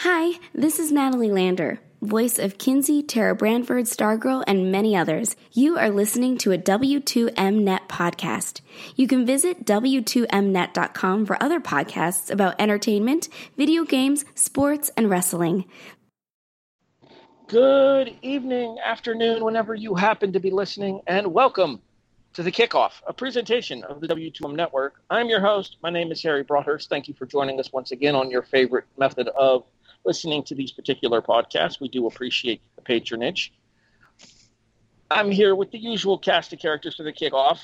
Hi, this is Natalie Lander, voice of Kinsey, Tara Brandford, Stargirl, and many others. You are listening to a W2Mnet podcast. You can visit W2Mnet.com for other podcasts about entertainment, video games, sports, and wrestling. Good evening, afternoon, whenever you happen to be listening, and welcome to the kickoff, a presentation of the W2M Network. I'm your host. My name is Harry Broadhurst. Thank you for joining us once again on your favorite method of listening to these particular podcasts. We do appreciate the patronage. I'm here with the usual cast of characters for the kickoff.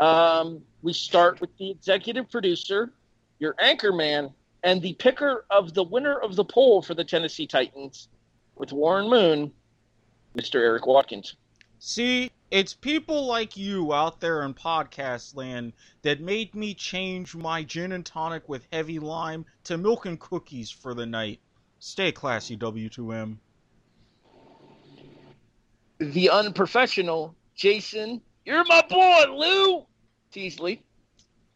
Um, we start with the executive producer, your anchor man, and the picker of the winner of the poll for the Tennessee Titans with Warren Moon, Mr. Erik Watkins. See, it's people like you out there in podcast land that made me change my gin and tonic with heavy lime to milk and cookies for the night. Stay classy, W2M. The unprofessional Jason, you're my boy, Lou Teasley.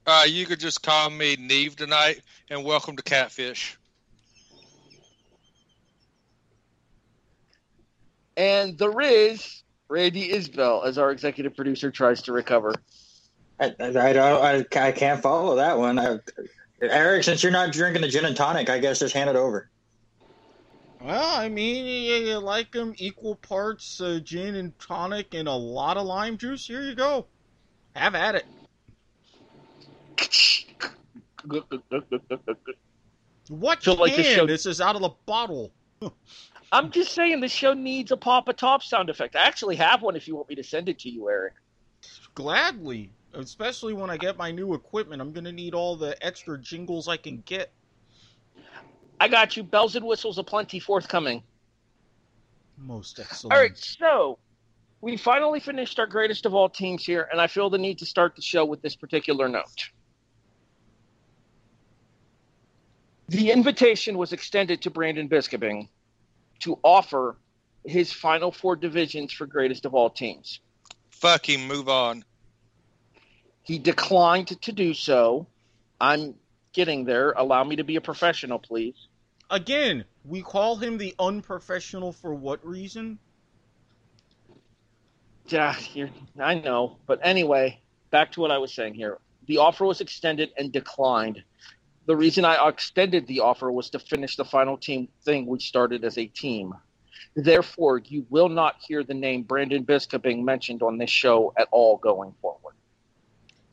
Uh, you could just call me Nev tonight, and welcome to Catfish. And the Riz, Randy Isbelle, as our executive producer tries to recover. I, I, I don't. I, I can't follow that one. I, Erik, since you're not drinking the gin and tonic, I guess just hand it over. Well, I mean, you, you like them equal parts uh, gin and tonic and a lot of lime juice. Here you go. Have at it. What Feel can? like this show- This is out of the bottle. I'm just saying this show needs a Papa Top sound effect. I actually have one if you want me to send it to you, Erik. Gladly. Especially when I get my new equipment. I'm going to need all the extra jingles I can get. I got you. Bells and whistles aplenty forthcoming. Most excellent. All right, so we finally finished our greatest of all teams here, and I feel the need to start the show with this particular note. The invitation was extended to Brandon Biskobing to offer his final four divisions for greatest of all teams. Fuck him, move on. He declined to do so. I'm getting there. Allow me to be a professional, please. Again, we call him the unprofessional for what reason? Yeah, I know. But anyway, back to what I was saying here. The offer was extended and declined. The reason I extended the offer was to finish the final team thing we started as a team. Therefore, you will not hear the name Brandon Biskobing mentioned on this show at all going forward.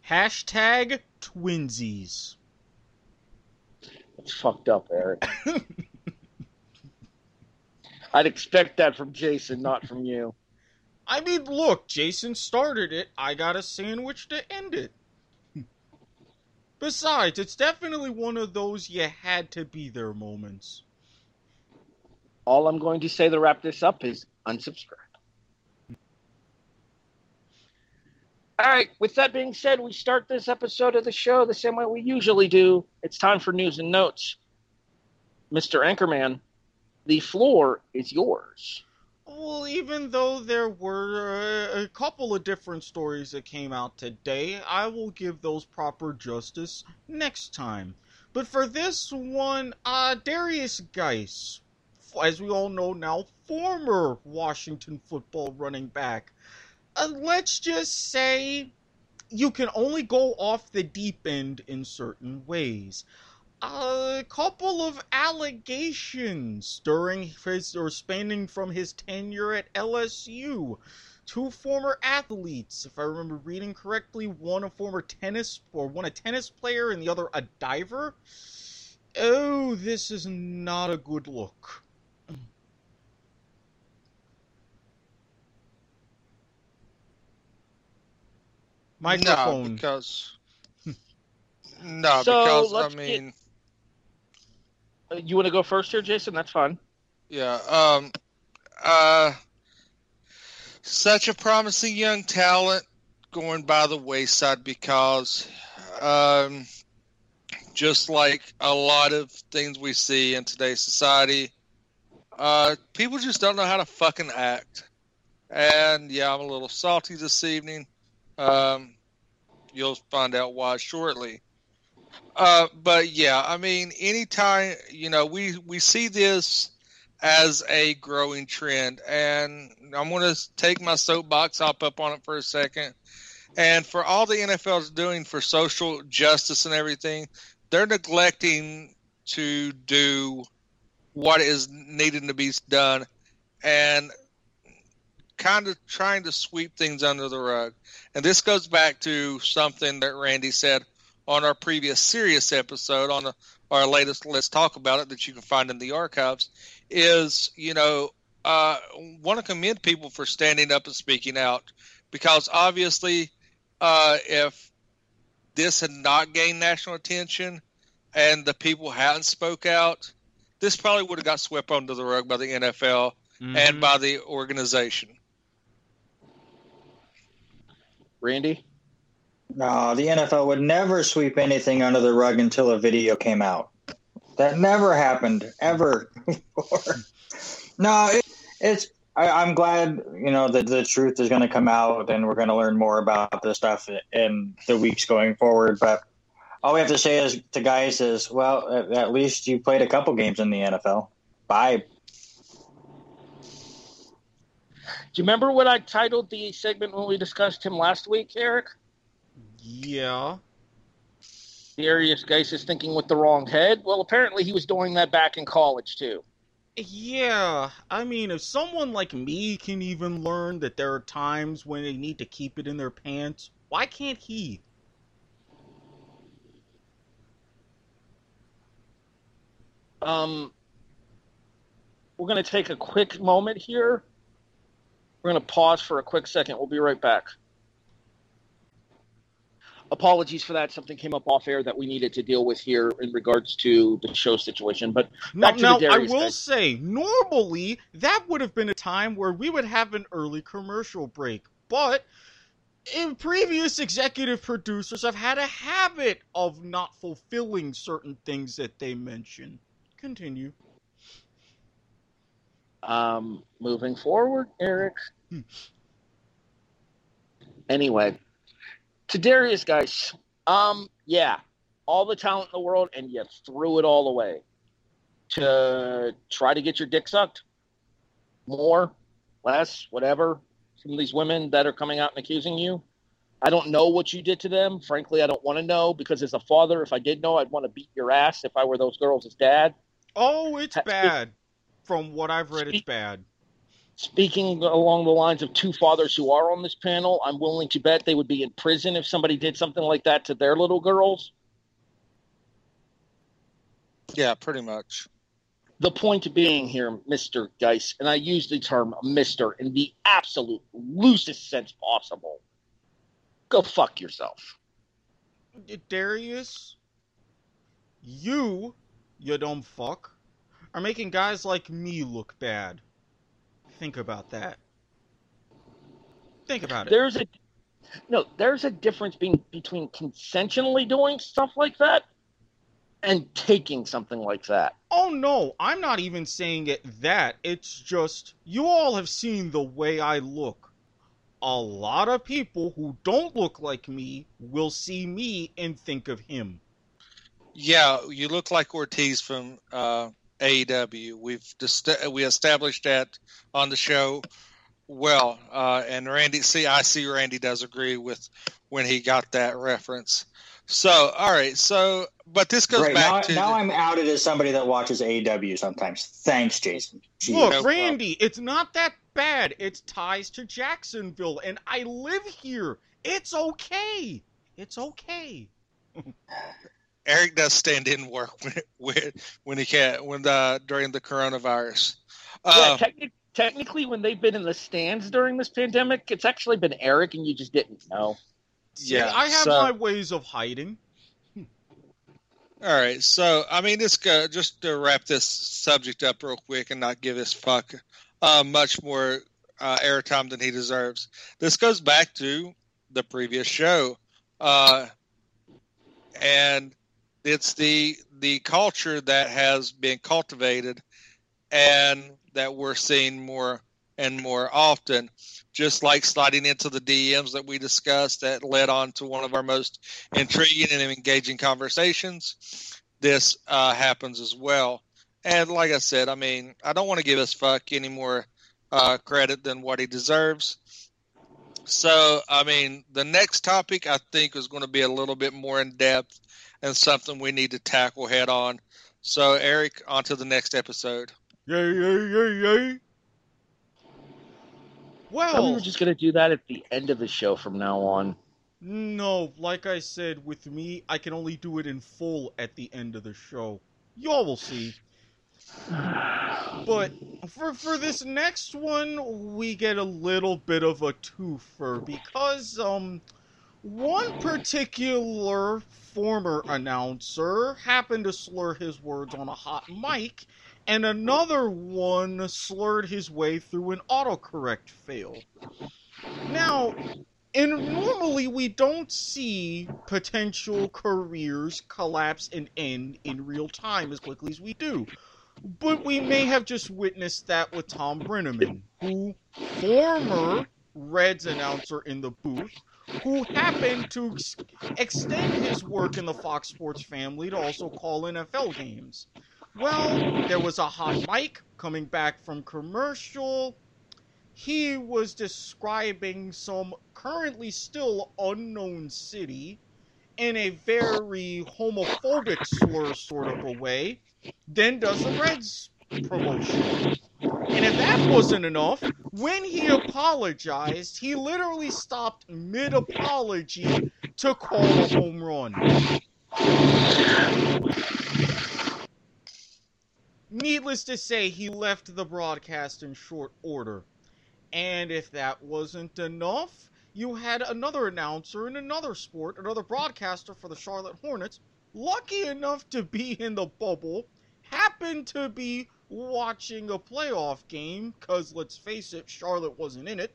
Hashtag twinsies. It's fucked up, Erik. I'd expect that from Jason, not from you. I mean, look, Jason started it. I got a sandwich to end it. Besides, it's definitely one of those you had to be there moments. All I'm going to say to wrap this up is unsubscribe. All right, with that being said, we start this episode of the show the same way we usually do. It's time for news and notes. Mr. Anchorman, the floor is yours. Well, even though there were a couple of different stories that came out today, I will give those proper justice next time. But for this one, uh, Darrius Guice, as we all know now, former Washington football running back, uh, let's just say you can only go off the deep end in certain ways. A couple of allegations during his or spanning from his tenure at LSU. Two former athletes, if I remember reading correctly, one a former tennis or one a tennis player and the other a diver. Oh, this is not a good look. Microphone. No, because. No, So, because let's I mean, Uh, You want to go first here, Jason? That's fine. yeah. Um, uh, such a promising young talent going by the wayside because, um, just like a lot of things we see in today's society, uh, people just don't know how to fucking act. And yeah, I'm a little salty this evening. Um, you'll find out why shortly. Uh, but yeah, I mean, anytime you know we we see this as a growing trend, and I'm going to take my soapbox hop up on it for a second. And for all the NFL is doing for social justice and everything, they're neglecting to do what is needed to be done, and kind of trying to sweep things under the rug. And this goes back to something that Randy said on our previous serious episode on the, our latest let's talk about it that you can find in the archives is you know uh, want to commend people for standing up and speaking out because obviously uh, if this had not gained national attention and the people hadn't spoke out this probably would have got swept under the rug by the NFL mm-hmm. and by the organization Randy no, the NFL would never sweep anything under the rug until a video came out. That never happened ever before. no, it, it's. I, am glad you know that the truth is going to come out, and we're going to learn more about this stuff in the weeks going forward. But all we have to say is to guys is, well, at, at least you played a couple games in the NFL. Bye. Do you remember what I titled the segment when we discussed him last week, Erik? Yeah. Darrius Guice is thinking with the wrong head. Well, apparently he was doing that back in college too. Yeah, I mean, if someone like me can even learn that there are times when they need to keep it in their pants, why can't he? Um, we're going to take a quick moment here. We're going to pause for a quick second. We'll be right back apologies for that. Something came up off air that we needed to deal with here in regards to the show situation. But back now, to the Darrius I will guys. say, normally that would have been a time where we would have an early commercial break, but in previous executive producers have had a habit of not fulfilling certain things that they mention. Continue. Um, moving forward, Erik. Hmm. Anyway, to Darrius, guys, um, yeah, all the talent in the world, and you threw it all away to try to get your dick sucked. More, less, whatever. Some of these women that are coming out and accusing you. I don't know what you did to them. Frankly, I don't want to know because as a father, if I did know, I'd want to beat your ass if I were those girls' dad. Oh, it's bad. From what I've read, it's bad. Speaking along the lines of two fathers who are on this panel, I'm willing to bet they would be in prison if somebody did something like that to their little girls. Yeah, pretty much. The point being here, Mr. Guice, and I use the term Mr. in the absolute loosest sense possible. Go fuck yourself. Darrius, you, you dumb fuck, are making guys like me look bad. Think about that. Think about it. There's a no. There's a difference being between consensually doing stuff like that and taking something like that. Oh no, I'm not even saying it that. It's just you all have seen the way I look. A lot of people who don't look like me will see me and think of him. Yeah, you look like Ortiz from uh, AEW. We've just, we established that on the show well, uh, and Randy. See, I see Randy does agree with when he got that reference. So, all right. So, but this goes back now, to now I'm outed as somebody that watches AEW sometimes. Thanks, Jason. Jeez. Look, no Randy, it's not that bad. It's ties to Jacksonville, and I live here. It's okay. It's okay. Erik does stand in work when when, when he can when the during the coronavirus. Yeah, uh, technically, when they've been in the stands during this pandemic, it's actually been Erik, and you just didn't know. Yeah, I have so, my ways of hiding. All right, so I mean, this uh, just to wrap this subject up real quick and not give this fuck uh, much more uh, airtime than he deserves. This goes back to the previous show, uh, and it's the the culture that has been cultivated and that we're seeing more and more often. Just like sliding into the DMs that we discussed that led on to one of our most intriguing and engaging conversations, this uh, happens as well. And like I said, I mean, I don't want to give this fuck any more uh, credit than what he deserves. So, I mean, the next topic I think is going to be a little bit more in depth and something we need to tackle head on. So, Erik, on to the next episode. Yay, yay, yay, yay. Well, we were Well, just gonna do that at the end of the show from now on. no, like I said, with me, I can only do it in full at the end of the show. Y'all will see. But for for this next one, we get a little bit of a twofer because um one particular former announcer happened to slur his words on a hot mic, and another one slurred his way through an autocorrect fail. Now, and normally we don't see potential careers collapse and end in real time as quickly as we do. But we may have just witnessed that with Thom Brennaman, who former Reds announcer in the booth, who happened to ex- extend his work in the Fox Sports family to also call NFL games. Well, there was a hot mic coming back from commercial. He was describing some currently still unknown city in a very homophobic slur sort of a way, then does the Reds promotion. And if that wasn't enough, when he apologized, he literally stopped mid apology to call a home run. Needless to say, he left the broadcast in short order. And if that wasn't enough, you had another announcer in another sport, another broadcaster for the Charlotte Hornets, lucky enough to be in the bubble, happened to be watching a playoff game, because let's face it, Charlotte wasn't in it.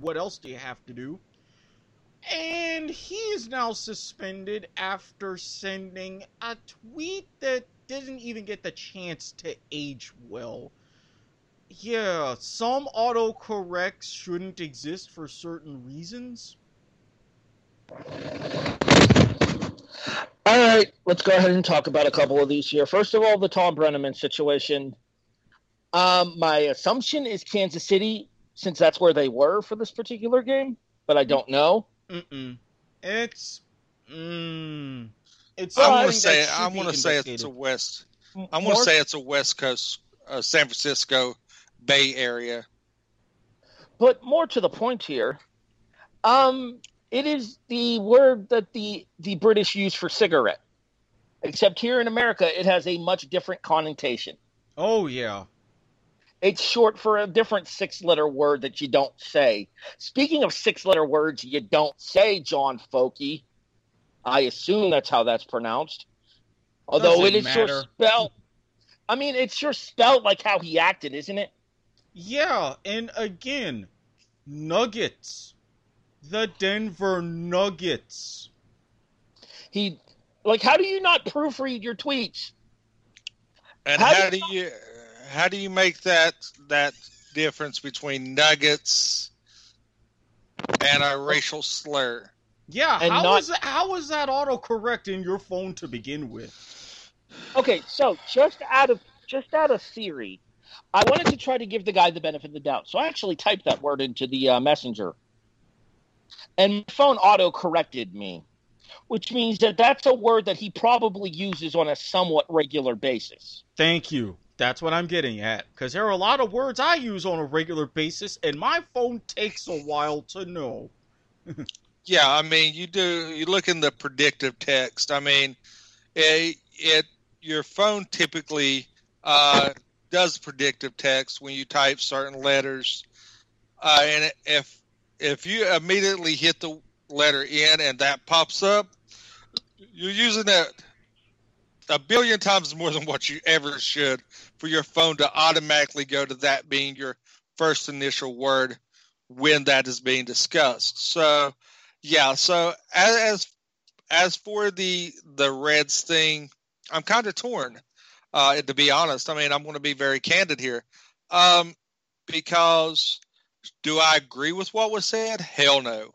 What else do you have to do? And he is now suspended after sending a tweet that doesn't even get the chance to age well. Yeah, some autocorrects shouldn't exist for certain reasons. All right, let's go ahead and talk about a couple of these here. First of all, the Thom Brennaman situation. Um, my assumption is Kansas City, since that's where they were for this particular game, but I don't know. Mm-mm. It's mm, it's I something want to say I be want to say it's a west. I want Mark? to say it's a West Coast, uh, San Francisco Bay Area. But more to the point here, um, it is the word that the the British use for cigarette. Except here in America, it has a much different connotation. Oh yeah. It's short for a different six-letter word that you don't say. Speaking of six-letter words you don't say, John Focke, I assume that's how that's pronounced. Although Doesn't it is sure matter. spelled. I mean, it's your spell like how he acted, isn't it? Yeah, and again, Nuggets. The Denver Nuggets. He, like, how do you not proofread your tweets? And How how, do do you how do you make that that difference between nuggets and a racial slur? Yeah, And how not- is that, how is that autocorrect in your phone to begin with? Okay, so just out of just out of theory, I wanted to try to give the guy the benefit of the doubt. So I actually typed that word into the uh, messenger, and my phone auto corrected me, which means that that's a word that he probably uses on a somewhat regular basis. Thank you. That's what I'm getting at. Because there are a lot of words I use on a regular basis, and my phone takes a while to know. Yeah, I mean, you do. You look in the predictive text. I mean, it, it your phone typically uh, does predictive text when you type certain letters, uh, and if if you immediately hit the letter N and that pops up, you're using it a billion times more than what you ever should for your phone to automatically go to that being your first initial word when that is being discussed. So yeah, so as as, for the the Reds thing, I'm kind of torn. Uh, to be honest, I mean, I'm going to be very candid here, um, because do I agree with what was said? Hell no.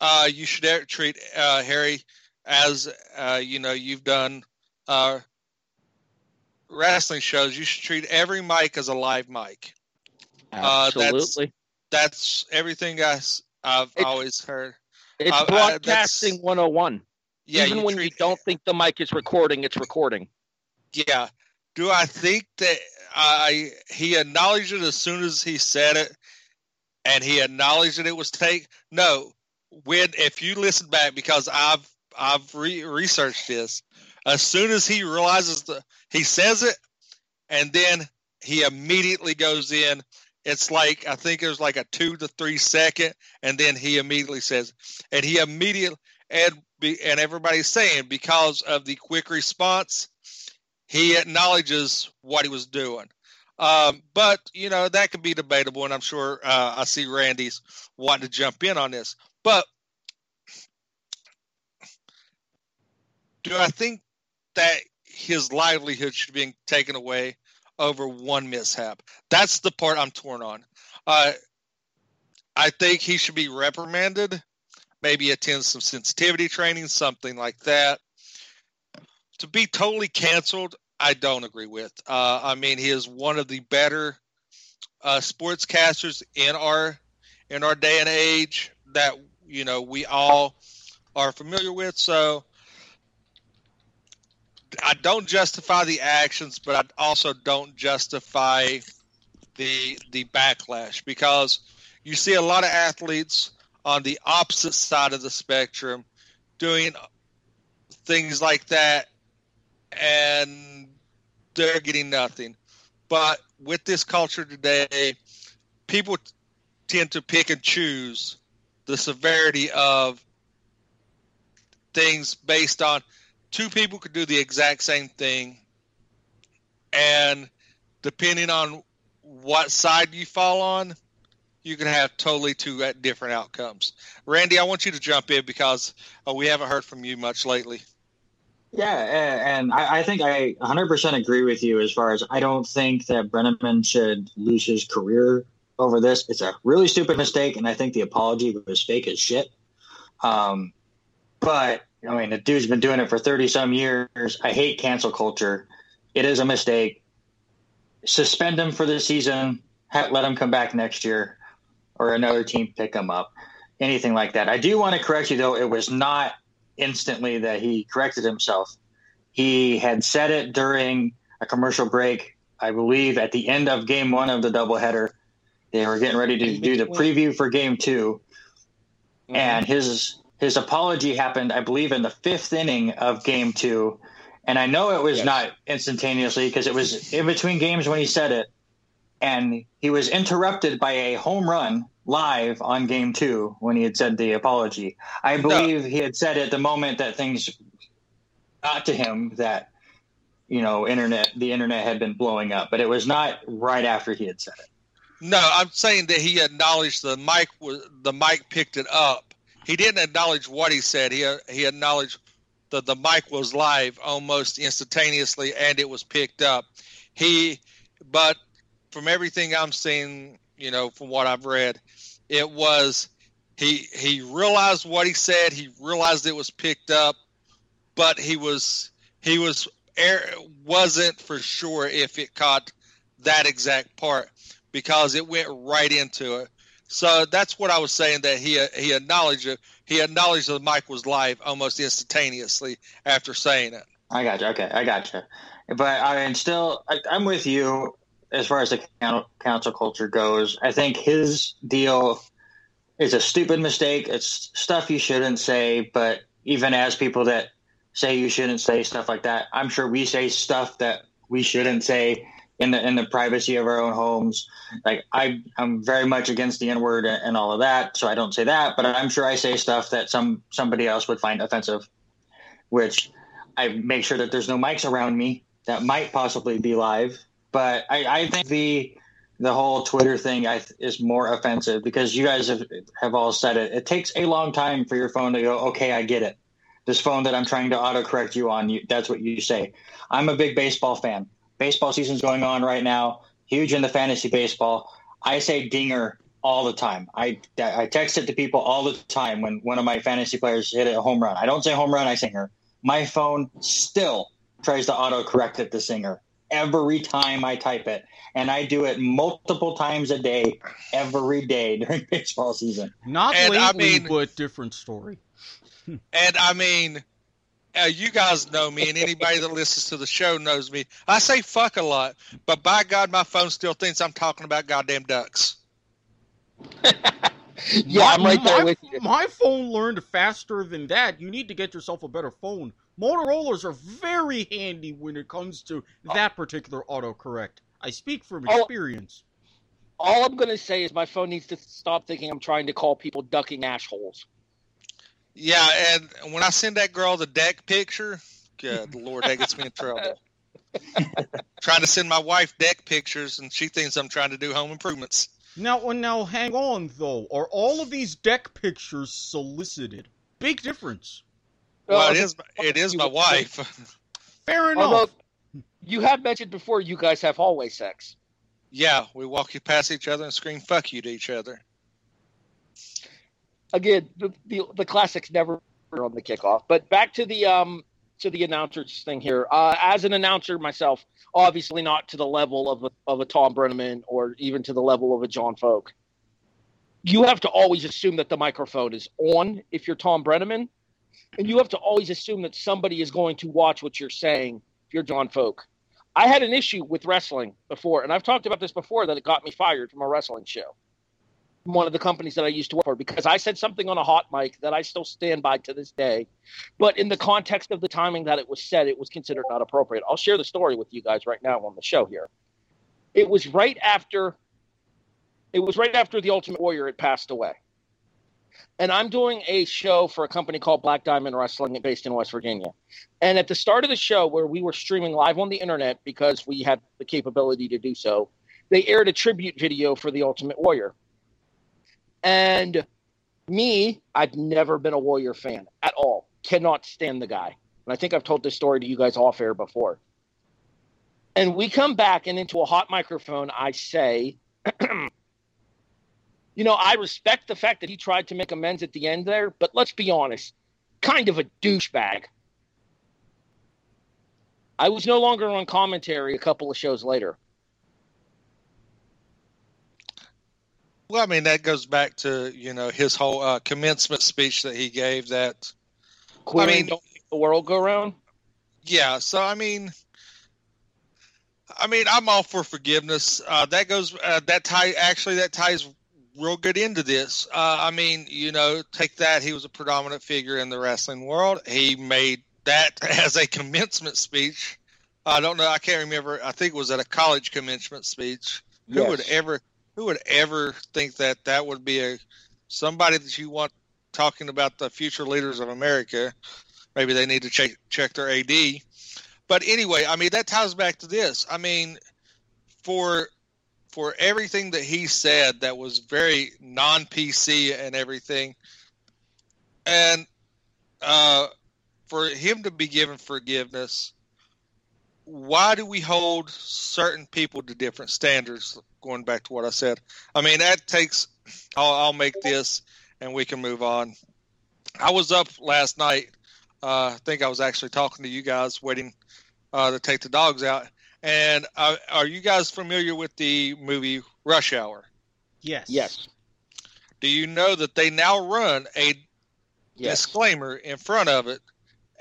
Uh, you should treat uh, Harry as uh, you know you've done uh, wrestling shows. You should treat every mic as a live mic. Absolutely. Uh, that's, that's everything I, I've It's- always heard. It's Uh, uh, broadcasting 101. Yeah, Even you when treat, you don't think the mic is recording, it's recording. Yeah. Do I think that I he acknowledged it as soon as he said it, and he acknowledged that it was take? No. When if you listen back, because I've I've re- researched this, as soon as he realizes the he says it, and then he immediately goes in. It's like I think it was like a two to three second, and then he immediately says, and he immediately and and everybody's saying because of the quick response, he acknowledges what he was doing. Um, but you know that could be debatable, and I'm sure uh, I see Randy's wanting to jump in on this. But do I think that his livelihood should be taken away over one mishap? That's the part I'm torn on. Uh, I think he should be reprimanded, maybe attend some sensitivity training, something like that. To be totally canceled, I don't agree with. Uh, I mean, he is one of the better uh, sportscasters in our in our day and age that you know we all are familiar with. So I don't justify the actions, but I also don't justify the the backlash because you see a lot of athletes on the opposite side of the spectrum doing things like that and they're getting nothing. But with this culture today, people tend to pick and choose the severity of things based on two people could do the exact same thing and depending on what side you fall on you can have totally two different outcomes randy i want you to jump in because uh, we haven't heard from you much lately Yeah, and I, I think I 100% agree with you as far as I don't think that Brennaman should lose his career over this. It's a really stupid mistake, and I think the apology was fake as shit. Um, but, I mean, the dude's been doing it for 30 some years. I hate cancel culture. It is a mistake. Suspend him for the season, ha- let him come back next year, or another team pick him up. Anything like that. I do want to correct you, though. It was not instantly that he corrected himself. He had said it during a commercial break, I believe, at the end of game one of the doubleheader. They were getting ready to do the preview for game 2 Mhm. and his his apology happened, I believe, in the fifth inning of game two. And I know it was Yes. not instantaneously because it was in between games when he said it. And he was interrupted by a home run live on game two when he had said the apology. I believe he had said at the moment that things got to him that, you know, internet, the internet had been blowing up, but it was not right after he had said it. No, I'm saying that he acknowledged the mic was the mic picked it up. He didn't acknowledge what he said. He he acknowledged that the mic was live almost instantaneously and it was picked up. He, but from everything I'm seeing, you know, from what I've read, it was he he realized what he said. He realized it was picked up, but he was he was air wasn't for sure if it caught that exact part because it went right into it. So that's what I was saying that he he acknowledged it. He acknowledged the mic was live almost instantaneously after saying it. I got you. Okay, I got you. But I mean, still, I, I'm with you as far as the council culture goes. I think his deal is a stupid mistake. It's stuff you shouldn't say. But even as people that say you shouldn't say stuff like that, I'm sure we say stuff that we shouldn't say in the in the privacy of our own homes. Like I, I'm very much against the N word and all of that, so I don't say that. But I'm sure I say stuff that some somebody else would find offensive, which I make sure that there's no mics around me that might possibly be live. But I, I think the the whole Twitter thing I, is more offensive because you guys have, have all said it. It takes a long time for your phone to go, okay, I get it. This phone that I'm trying to autocorrect you on, you, that's what you say. I'm a big baseball fan. Baseball season's going on right now. Huge in the fantasy baseball. I say dinger all the time. I I text it to people all the time when one of my fantasy players hit a home run. I don't say home run, I singer. My phone still tries to auto correct it to singer every time I type it. And I do it multiple times a day, every day during baseball season. Not And, lately, I mean- but different story. And I mean, uh, you guys know me, and anybody that listens to the show knows me. I say fuck a lot, but by God, my phone still thinks I'm talking about goddamn ducks. Yeah, I'm right there my, with you. My phone learned faster than that. You need to get yourself a better phone. Motorola's are very handy when it comes to that particular autocorrect. I speak from experience. All I'm going to say is my phone needs to stop thinking I'm trying to call people ducking assholes. Yeah, and when I send that girl the deck picture, good lord, that gets me in trouble. trying to send my wife deck pictures, and she thinks I'm trying to do home improvements. Now, now, hang on though. Are all of these deck pictures solicited? Big difference. Well, Uh, it is. It is my wife. Fair enough. Although you have mentioned before you guys have hallway sex. yeah, we walk you past each other and scream "fuck you" to each other. Again, the, the the classics never on the kickoff. But back to the um to the announcers thing here. Uh, as an announcer myself, obviously not to the level of a, of a Thom Brennaman or even to the level of a John Focke. You have to always assume that the microphone is on if you're Thom Brennaman, and you have to always assume that somebody is going to watch what you're saying if you're John Focke. I had an issue with wrestling before, and I've talked about this before that it got me fired from a wrestling show. One of the companies that I used to work for because I said something on a hot mic that I still stand by to this day. But in the context of the timing that it was said, it was considered not appropriate. I'll share the story with you guys right now on the show here. It was right after it was right after the Ultimate Warrior had passed away. And I'm doing a show for a company called Black Diamond Wrestling based in West Virginia. And at the start of the show, where we were streaming live on the internet because we had the capability to do so, they aired a tribute video for the Ultimate Warrior. And me, I've never been a Warrior fan at all. Cannot stand the guy. And I think I've told this story to you guys off air before. And we come back, and into a hot microphone, I say, You know, I respect the fact that he tried to make amends at the end there, but let's be honest, kind of a douchebag. I was no longer on commentary a couple of shows later. Well, I mean that goes back to you know his whole uh, commencement speech that he gave. That Queering I mean- don't make the world go round. yeah. So I mean, I mean I'm all for forgiveness. Uh, that goes uh, that tie actually that ties real good into this. Uh, I mean, you know, take that he was a predominant figure in the wrestling world. He made that as a commencement speech. I don't know. I can't remember. I think it was at a college commencement speech. Who would ever who would ever think that that would be a somebody that you want talking about the future leaders of America? Maybe they need to check check their AD. But anyway, I mean that ties back to this. I mean, for for everything that he said that was very non PC and everything, and uh, for him to be given forgiveness, why do we hold certain people to different standards? Going back to what I said, I mean that takes. I'll, I'll make this, and we can move on. I was up last night. Uh, I think I was actually talking to you guys, waiting uh, to take the dogs out. And uh, are you guys familiar with the movie Rush Hour? yes. Yes. Do you know that they now run a Yes. disclaimer in front of it,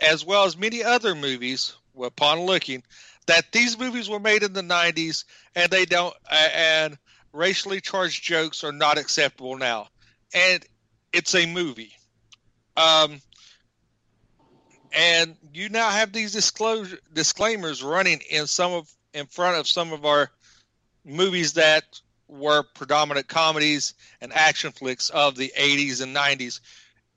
as well as many other movies, upon looking, that these movies were made in the 90s and they don't, and racially charged jokes are not acceptable now. And it's a movie. Um, and you now have these disclosure disclaimers running in some of in front of some of our movies that were predominant comedies and action flicks of the 80s and 90s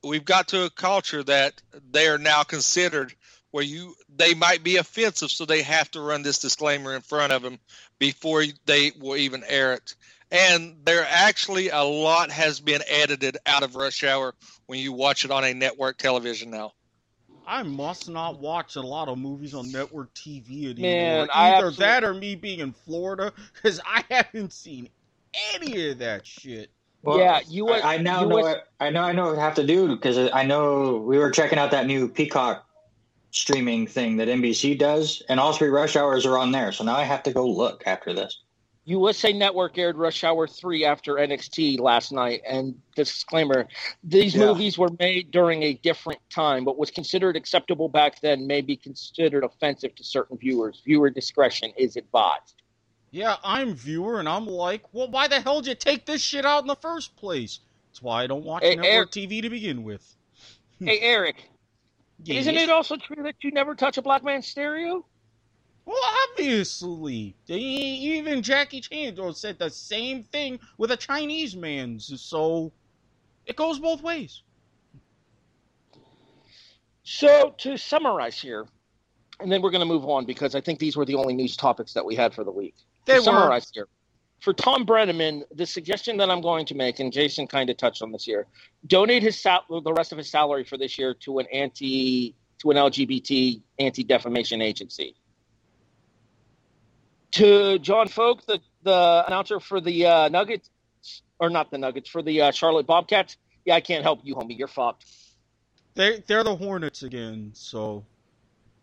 we've got to a culture that they are now considered where you they might be offensive so they have to run this disclaimer in front of them before they will even air it and there actually a lot has been edited out of rush hour when you watch it on a network television now I must not watch a lot of movies on network TV anymore. Man, Either absolutely- that or me being in Florida, because I haven't seen any of that shit. Well, yeah, you. I, I now US, know what I know. I know what I have to do because I know we were checking out that new Peacock streaming thing that NBC does, and all three rush hours are on there. So now I have to go look after this. USA Network aired Rush Hour 3 after NXT last night. And disclaimer these Yeah. movies were made during a different time. What was considered acceptable back then may be considered offensive to certain viewers. Viewer discretion is advised. Yeah, I'm viewer, and I'm like, well, why the hell did you take this shit out in the first place? That's why I don't watch Hey, network Erik- TV to begin with. hey, Erik, isn't it also true that you never touch a black man's stereo? Well, obviously. They- Even Jackie Chan said the same thing with a Chinese man's, so it goes both ways. So, to summarize here, and then we're going to move on because I think these were the only news topics that we had for the week. They to were. summarize here. For Thom Brennaman, the suggestion that I'm going to make, and Jason kind of touched on this here, donate his sal- the rest of his salary for this year to an anti to an LGBT anti defamation agency. To John Focke, the the announcer for the uh, Nuggets, or not the Nuggets, for the uh, Charlotte Bobcats. Yeah, I can't help you, homie. You're fucked. They they're the Hornets again, so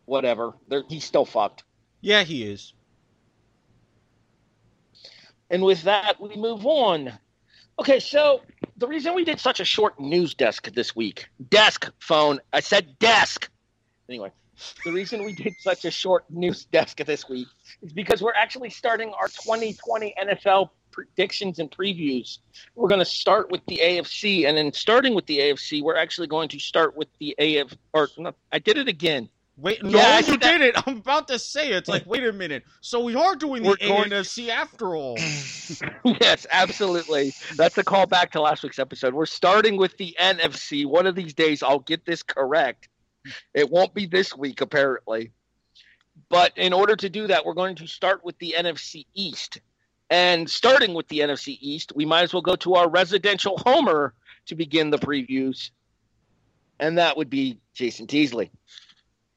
Whatever. They're, he's still fucked. yeah, he is. And with that, we move on. Okay, so the reason we did such a short news desk this week, desk phone, I said desk. Anyway, the reason we did such a short news desk this week is because we're actually starting our 2020 NFL predictions and previews. We're going to start with the AFC, and then starting with the AFC, we're actually going to start with the AF. Or no, I did it again. Wait, no, Yeah, you that- did it. I'm about to say it. it's like, wait a minute. So we are doing the We're going- ANFC after all. yes, absolutely. That's a call back to last week's episode. We're starting with the NFC. One of these days, I'll get this correct. It won't be this week, apparently. But in order to do that, we're going to start with the NFC East. And starting with the NFC East, we might as well go to our residential homer to begin the previews. And that would be Jason Teasley.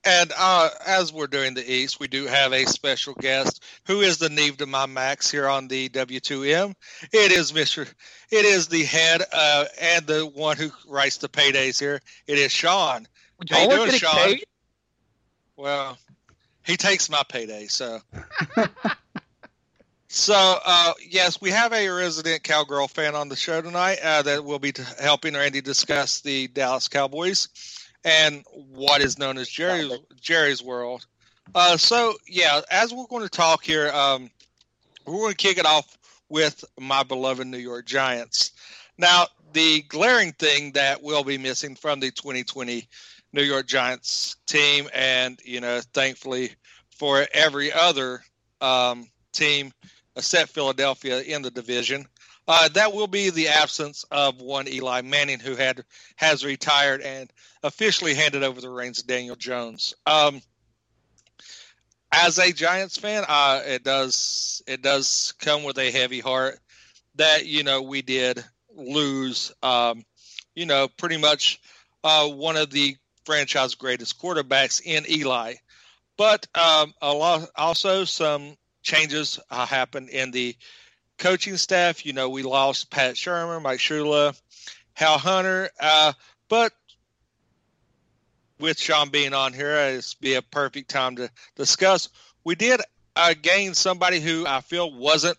And uh, as we're doing the East, we do have a special guest who is the Nev to my Max here on the W2M. It is Mr. It is the head uh, and the one who writes the paydays here. It is Sean. How you doing, Sean? paid? Well, he takes my payday, so. so, uh, yes, we have a resident cowgirl fan on the show tonight uh, that will be t- helping Randy discuss the Dallas Cowboys and what is known as Jerry's Jerry's World. Uh, so, yeah, as we're going to talk here, um, we're going to kick it off with my beloved New York Giants. Now, the glaring thing that will be missing from the 2020 New York Giants team, and you know, thankfully for every other um, team except Philadelphia in the division, uh, that will be the absence of one Eli Manning who had has retired and officially handed over the reins to Daniel Jones. Um, as a Giants fan, uh, it does it does come with a heavy heart that you know we did lose. Um, you know, pretty much uh, one of the franchise greatest quarterbacks in Eli. But um, a lot, also some changes uh, happened in the coaching staff. You know, we lost Pat Shurmur, Mike Shula, Hal Hunter. Uh, but with Sean being on here, it's be a perfect time to discuss. We did uh, gain somebody who I feel wasn't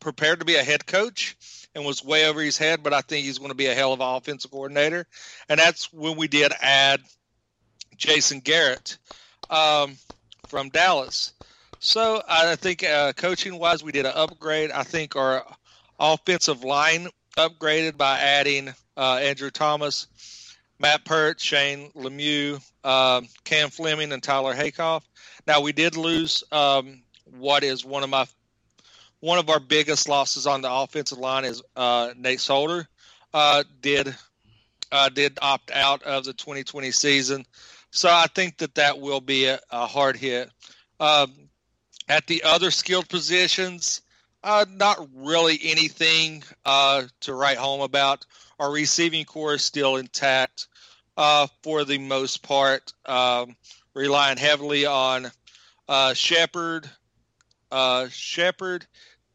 prepared to be a head coach and was way over his head, but I think he's going to be a hell of an offensive coordinator. And that's when we did add Jason Garrett um, from Dallas. So I think uh, coaching wise, we did an upgrade. I think our offensive line upgraded by adding uh, Andrew Thomas, Matt Peart, Shane Lemieux, um, Cam Fleming, and Tyler Haykoff. Now we did lose um, what is one of my one of our biggest losses on the offensive line is uh, Nate Solder uh, did uh, did opt out of the 2020 season, so I think that that will be a, a hard hit. Um, at the other skilled positions, uh, not really anything uh, to write home about. Our receiving core is still intact uh, for the most part, um, relying heavily on uh, Shepard, uh, Shepard,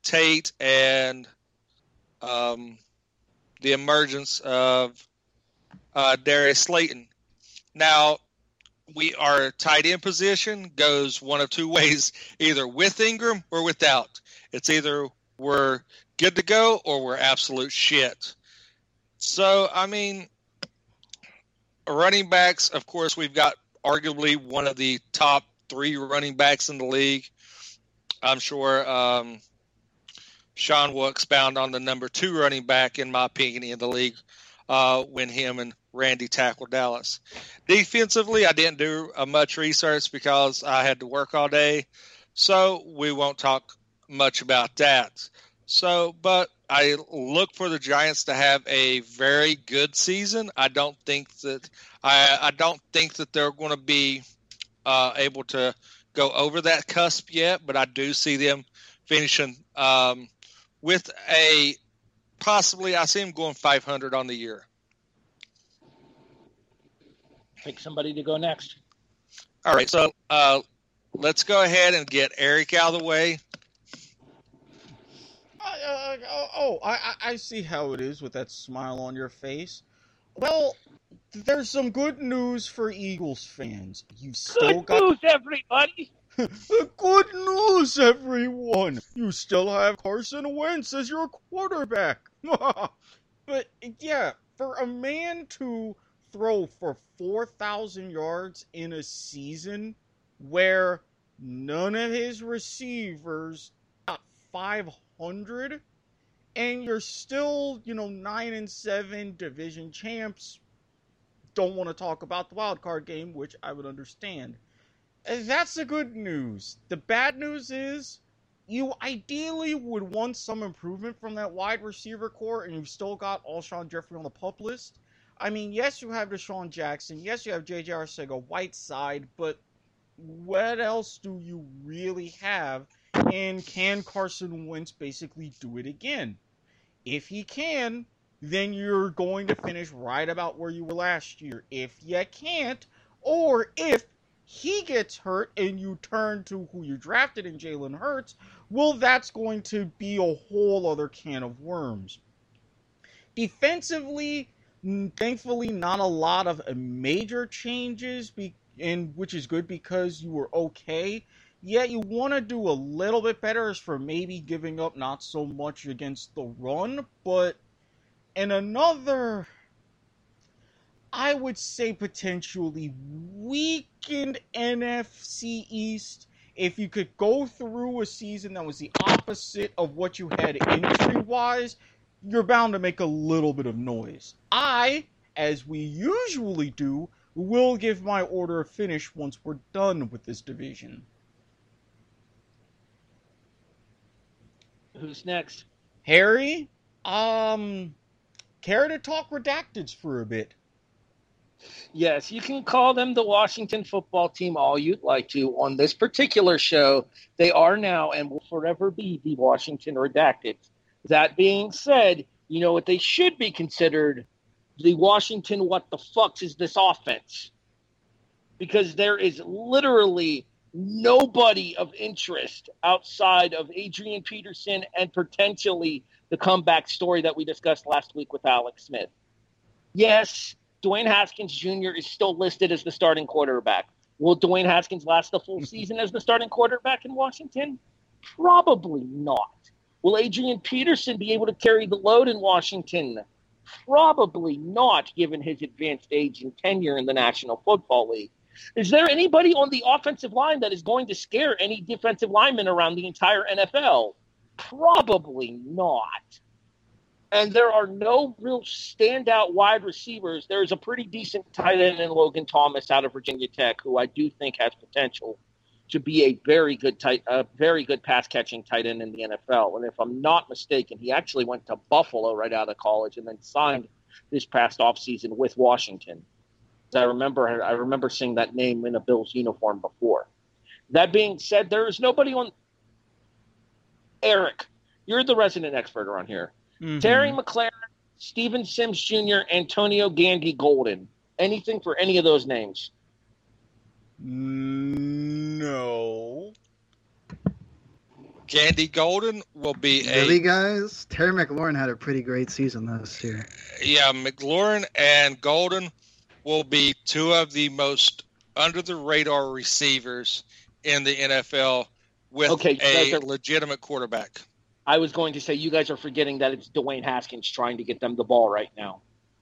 Tate and um, the emergence of uh, Darius Slayton. Now, we our tight end position goes one of two ways: either with Ingram or without. It's either we're good to go or we're absolute shit. So, I mean, running backs. Of course, we've got arguably one of the top three running backs in the league. I'm sure um, Sean will expound on the number two running back, in my opinion, in the league uh, when him and Randy tackled Dallas. Defensively, I didn't do uh, much research because I had to work all day, so we won't talk much about that. So, but I look for the Giants to have a very good season. I don't think that I, I don't think that they're going to be uh, able to go over that cusp yet, but I do see them finishing um, with a possibly. I see them going 500 on the year. Pick somebody to go next. All right, so uh, let's go ahead and get Eric out of the way. Uh, uh, oh, I, I see how it is with that smile on your face. Well, there's some good news for Eagles fans. You still Good got news, everybody. good news, everyone. You still have Carson Wentz as your quarterback. but yeah, for a man to throw for 4,000 yards in a season where none of his receivers got 500 and you're still, you know, 9 and 7 division champs don't want to talk about the wild card game, which I would understand. That's the good news. The bad news is you ideally would want some improvement from that wide receiver core, and you've still got Alshon Jeffery on the pup list. I mean, yes, you have DeSean Jackson. Yes, you have J.J. Arcega Whiteside, but what else do you really have? And can Carson Wentz basically do it again? If he can, then you're going to finish right about where you were last year. If you can't, or if he gets hurt and you turn to who you drafted in Jalen Hurts, well, that's going to be a whole other can of worms. Defensively, thankfully, not a lot of uh, major changes, be- and which is good because you were okay. Yet you want to do a little bit better as for maybe giving up not so much against the run, but in another I would say potentially weakened NFC East. If you could go through a season that was the opposite of what you had injury wise, you're bound to make a little bit of noise. I, as we usually do, will give my order of finish once we're done with this division. Who's next? Harry, um, care to talk redacteds for a bit? Yes, you can call them the Washington football team all you'd like to. On this particular show, they are now and will forever be the Washington Redacted. That being said, you know what they should be considered? The Washington what the fucks is this offense? Because there is literally nobody of interest outside of Adrian Peterson and potentially the comeback story that we discussed last week with Alex Smith. Yes, Dwayne Haskins Jr. is still listed as the starting quarterback. Will Dwayne Haskins last the full season as the starting quarterback in Washington? Probably not. Will Adrian Peterson be able to carry the load in Washington? Probably not, given his advanced age and tenure in the National Football League. Is there anybody on the offensive line that is going to scare any defensive lineman around the entire NFL? Probably not and there are no real standout wide receivers. There's a pretty decent tight end in Logan Thomas out of Virginia Tech, who I do think has potential to be a very good tight, a very good pass catching tight end in the NFL. And if I'm not mistaken, he actually went to Buffalo right out of college and then signed this past offseason with Washington. I remember, I remember seeing that name in a Bills uniform before. That being said, there is nobody on. Eric, you're the resident expert around here. Mm-hmm. Terry McLaurin, Steven Sims Jr., Antonio Gandy Golden. Anything for any of those names? No. Gandy Golden will be Really, a guys? Terry McLaurin had a pretty great season last year. yeah. McLaurin and Golden will be two of the most under the radar receivers in the NFL with Okay, a are- legitimate quarterback. I was going to say you guys are forgetting that it's Dwayne Haskins trying to get them the ball right now.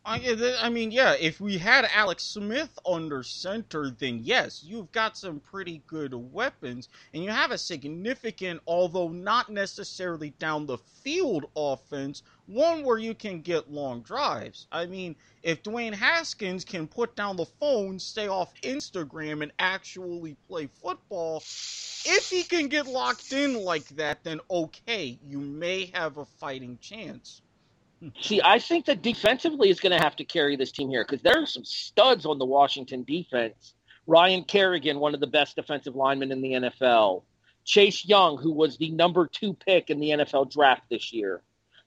I, eh, I mean, yeah, if we had Alex Smith under center, then yes, you've got some pretty good weapons, and you have a significant, although not necessarily down the field offense, one where you can get long drives. I mean, if Dwayne Haskins can put down the phone, stay off Instagram, and actually play football, if he can get locked in like that, then okay, you may have a fighting chance. See, I think that defensively is going to have to carry this team here because there are some studs on the Washington defense. Ryan Kerrigan, one of the best defensive linemen in the NFL. Chase Young, who was the number two pick in the NFL draft this year.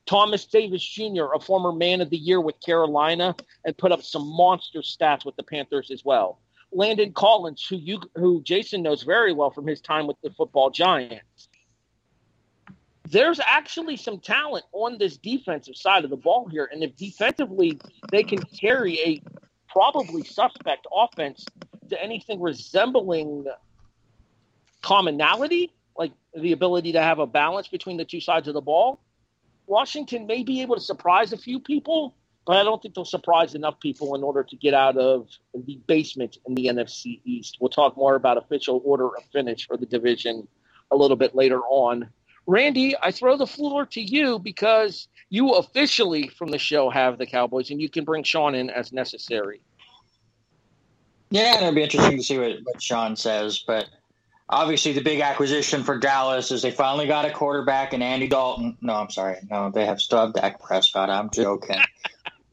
Thomas Davis Jr., a former man of the year with Carolina, and put up some monster stats with the Panthers as well. Landon Collins, who you who Jason knows very well from his time with the football giants there's actually some talent on this defensive side of the ball here. And if defensively they can carry a probably suspect offense to anything resembling commonality, like the ability to have a balance between the two sides of the ball, Washington may be able to surprise a few people, but I don't think they'll surprise enough people in order to get out of the basement in the NFC East. We'll talk more about official order of finish for the division a little bit later on. Randy, I throw the floor to you because you officially from the show have the Cowboys, and you can bring Sean in as necessary. Yeah, and it'll be interesting to see what, what Sean says. But obviously, the big acquisition for Dallas is they finally got a quarterback in Andy Dalton. No, I'm sorry. No, they have still have Dak Prescott. I'm joking.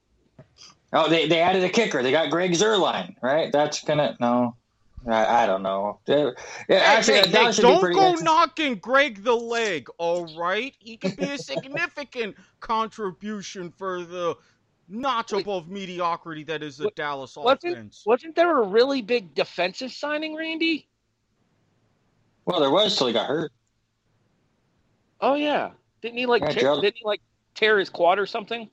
oh, they, they added a kicker. They got Greg Zuerlein, right? That's gonna no. I, I don't know. They- yeah, actually, Hey, hey, Dallas hey, should be don't go interesting. knocking Greg the leg, all right? He could be a significant contribution for the notch Wait. above mediocrity that is the What- Dallas Wasn't offense. wasn't there a really big defensive signing, Randy? Well, there was till he got hurt. Oh yeah, didn't he like Yeah, tear, Gerald- didn't he like tear his quad or something?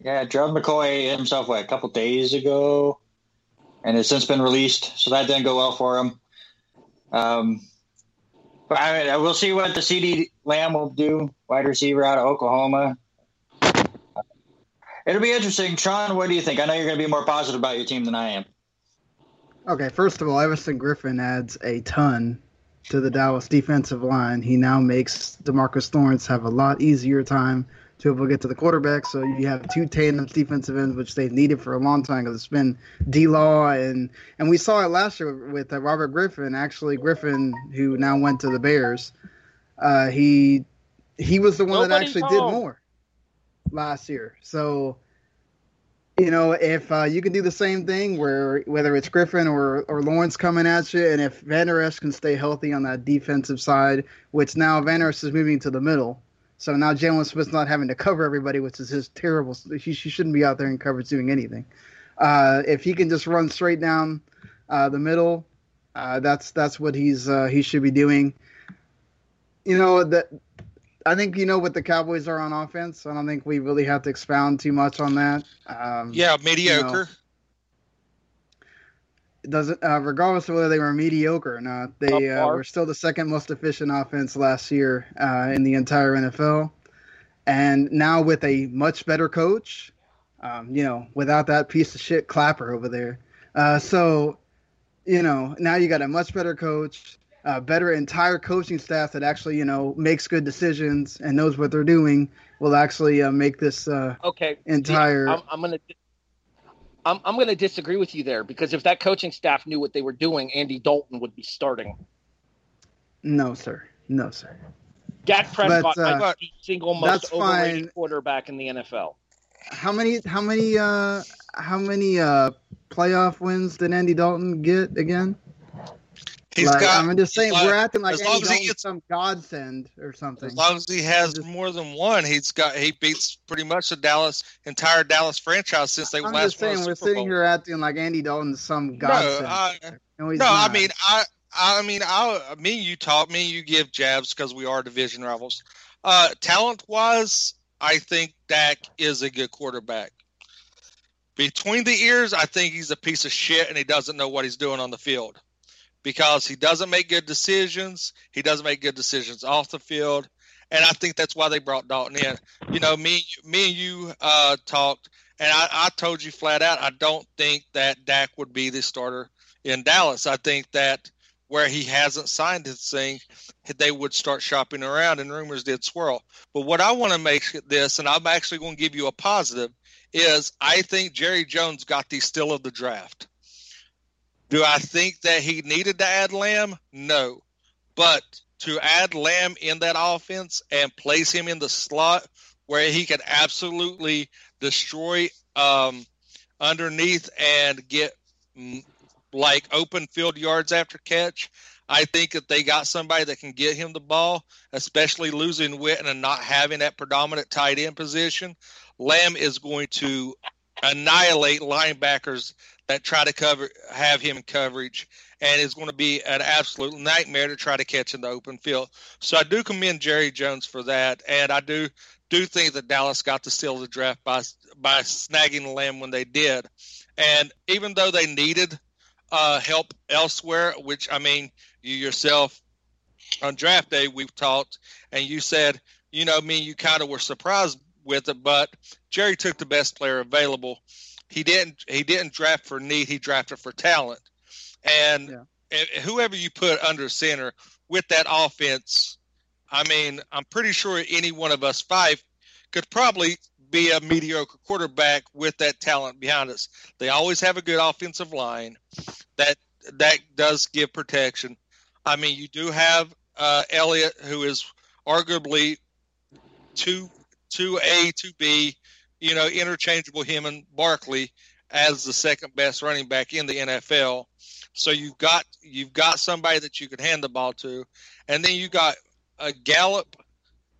Yeah, Gerald McCoy hit himself what a couple days ago, and has since been released. So that didn't go well for him. Um, but I mean, we'll see what the CeeDee Lamb will do, wide receiver out of Oklahoma. It'll be interesting, Sean. What do you think? I know you're going to be more positive about your team than I am. Okay, first of all, Everson Griffen adds a ton to the Dallas defensive line. He now makes Demarcus Lawrence have a lot easier time able get to the quarterback. So you have two tandems defensive ends, which they've needed for a long time because it's been D Law and and we saw it last year with uh, Robert Griffin. Actually, Griffin, who now went to the Bears, uh, he he was the one that actually did more last year. So you know, if uh, you can do the same thing, where whether it's Griffin or or Lawrence coming at you, and if Van Der Esch can stay healthy on that defensive side, which now Van Der Esch is moving to the middle, so now Jaylon Smith's not having to cover everybody, which is his terrible. He, he shouldn't be out there in coverage doing anything. Uh, if he can just run straight down uh, the middle, uh, that's that's what he's uh, he should be doing. You know that I think you know what the Cowboys are on offense. I don't think we really have to expound too much on that. Um, Yeah, mediocre. it doesn't uh, regardless of whether they were mediocre or not they uh, were still the second most efficient offense last year uh, in the entire nfl and now with a much better coach um, you know without that piece of shit clapper over there. Uh, so you know now you got a much better coach a better entire coaching staff that actually you know makes good decisions and knows what they're doing will actually uh, make this uh, Okay, entire I'm, I'm gonna. I'm, I'm going to disagree with you there because if that coaching staff knew what they were doing, Andy Dalton would be starting. no sir no sir Dak Prescott uh, might be the single most overrated fine. quarterback in the NFL. How many? How many? Uh, how many uh playoff wins did Andy Dalton get again? He's like, got. I'm just saying he's we're acting like as long as he gets- some godsend or something. As long as he has Just- more than one, he's got. He beats pretty much the Dallas entire Dallas franchise since they I'm last just won a saying we're Super sitting Bowl. here acting like Andy Dalton's some No, godsend. I, no, he's no, I mean, I I mean, I me you talk, me you give jabs because we are division rivals. Uh, talent wise, I think Dak is a good quarterback. Between the ears, I think he's a piece of shit and he doesn't know what he's doing on the field because he doesn't make good decisions. He doesn't make good decisions off the field, and I think that's why they brought Dalton in. You know, me, me and you uh, talked, and I, I told you flat out, I don't think that Dak would be the starter in Dallas. I think that where he hasn't signed his thing, they would start shopping around, and rumors did swirl. But what I want to make this, and I'm actually going to give you a positive, is I think Jerry Jones got the still of the draft. Do I think that he needed to add Lamb? No. But to add Lamb in that offense and place him in the slot where he could absolutely destroy um, underneath and get mm, like open field yards after catch. I think that they got somebody that can get him the ball, especially losing Witten and not having that predominant tight end position. Lamb is going to annihilate linebackers that try to cover have him in coverage and it's going to be an absolute nightmare to try to catch in the open field. So I do commend Jerry Jones for that, and I do do think that Dallas got to steal the draft by by snagging the Lamb when they did. And even though they needed uh, help elsewhere, which I mean, you yourself on draft day we've talked, and you said, you know, me, you kind of were surprised with it, but Jerry took the best player available. He didn't. He didn't draft for need. He drafted for talent, and yeah. whoever you put under center with that offense, I mean, I'm pretty sure any one of us five could probably be a mediocre quarterback with that talent behind us. They always have a good offensive line that that does give protection. I mean, you do have uh, Elliott, who is arguably two two A, two B, you know, interchangeable him and Barkley as the second best running back in the NFL. So you've got you've got somebody that you can hand the ball to, and then you got a Gallup,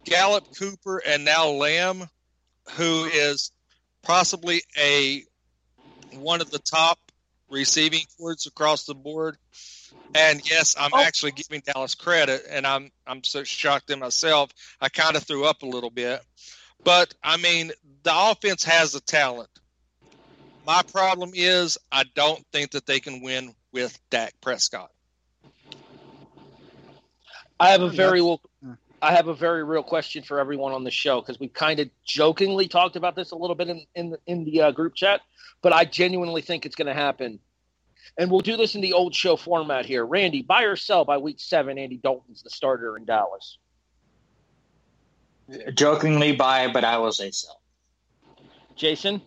Gallup Cooper, and now Lamb who is possibly a one of the top receiving cords across the board. And yes, I'm oh. actually giving Dallas credit, and I'm I'm so shocked in myself. I kind of threw up a little bit, but I mean the offense has the talent. My problem is I don't think that they can win with Dak Prescott. I have a very well, I have a very real question for everyone on the show because we kind of jokingly talked about this a little bit in in the, in the uh, group chat, but I genuinely think it's going to happen. And we'll do this in the old show format here. Randy, buy or sell by week seven, Andy Dalton's the starter in Dallas. Jokingly buy, but I will say sell. Jason?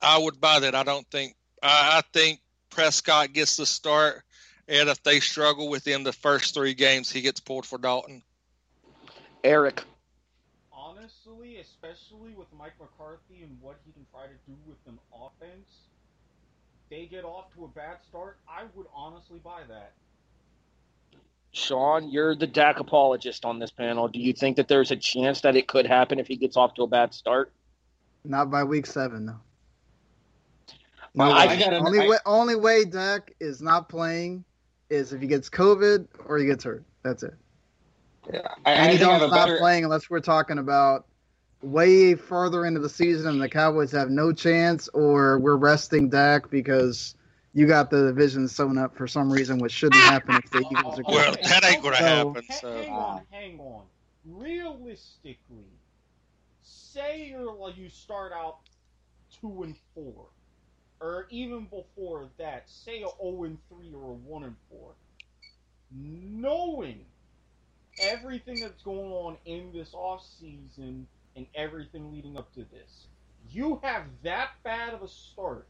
I would buy that. I don't think I, I think Prescott gets the start, and if they struggle within the first three games, he gets pulled for Dalton. Eric. Honestly, especially with Mike McCarthy and what he can try to do with an offense, they get off to a bad start. I would honestly buy that. Sean, you're the Dak apologist on this panel. Do you think that there's a chance that it could happen if he gets off to a bad start? Not by week seven, though. No, I, I gotta, only I, way only way Dak is not playing is if he gets COVID or he gets hurt. That's it. Yeah, I, and he don't stop better... playing unless we're talking about way further into the season and the Cowboys have no chance, or we're resting Dak because you got the division sewn up for some reason, which shouldn't happen if the Eagles are good. Well, that ain't going to so, happen. So. Hang on, hang on. Realistically, say you're like you start out two and four, or even before that, say a zero oh and three or a one and four, knowing everything that's going on in this off season and everything leading up to this. You have that bad of a start.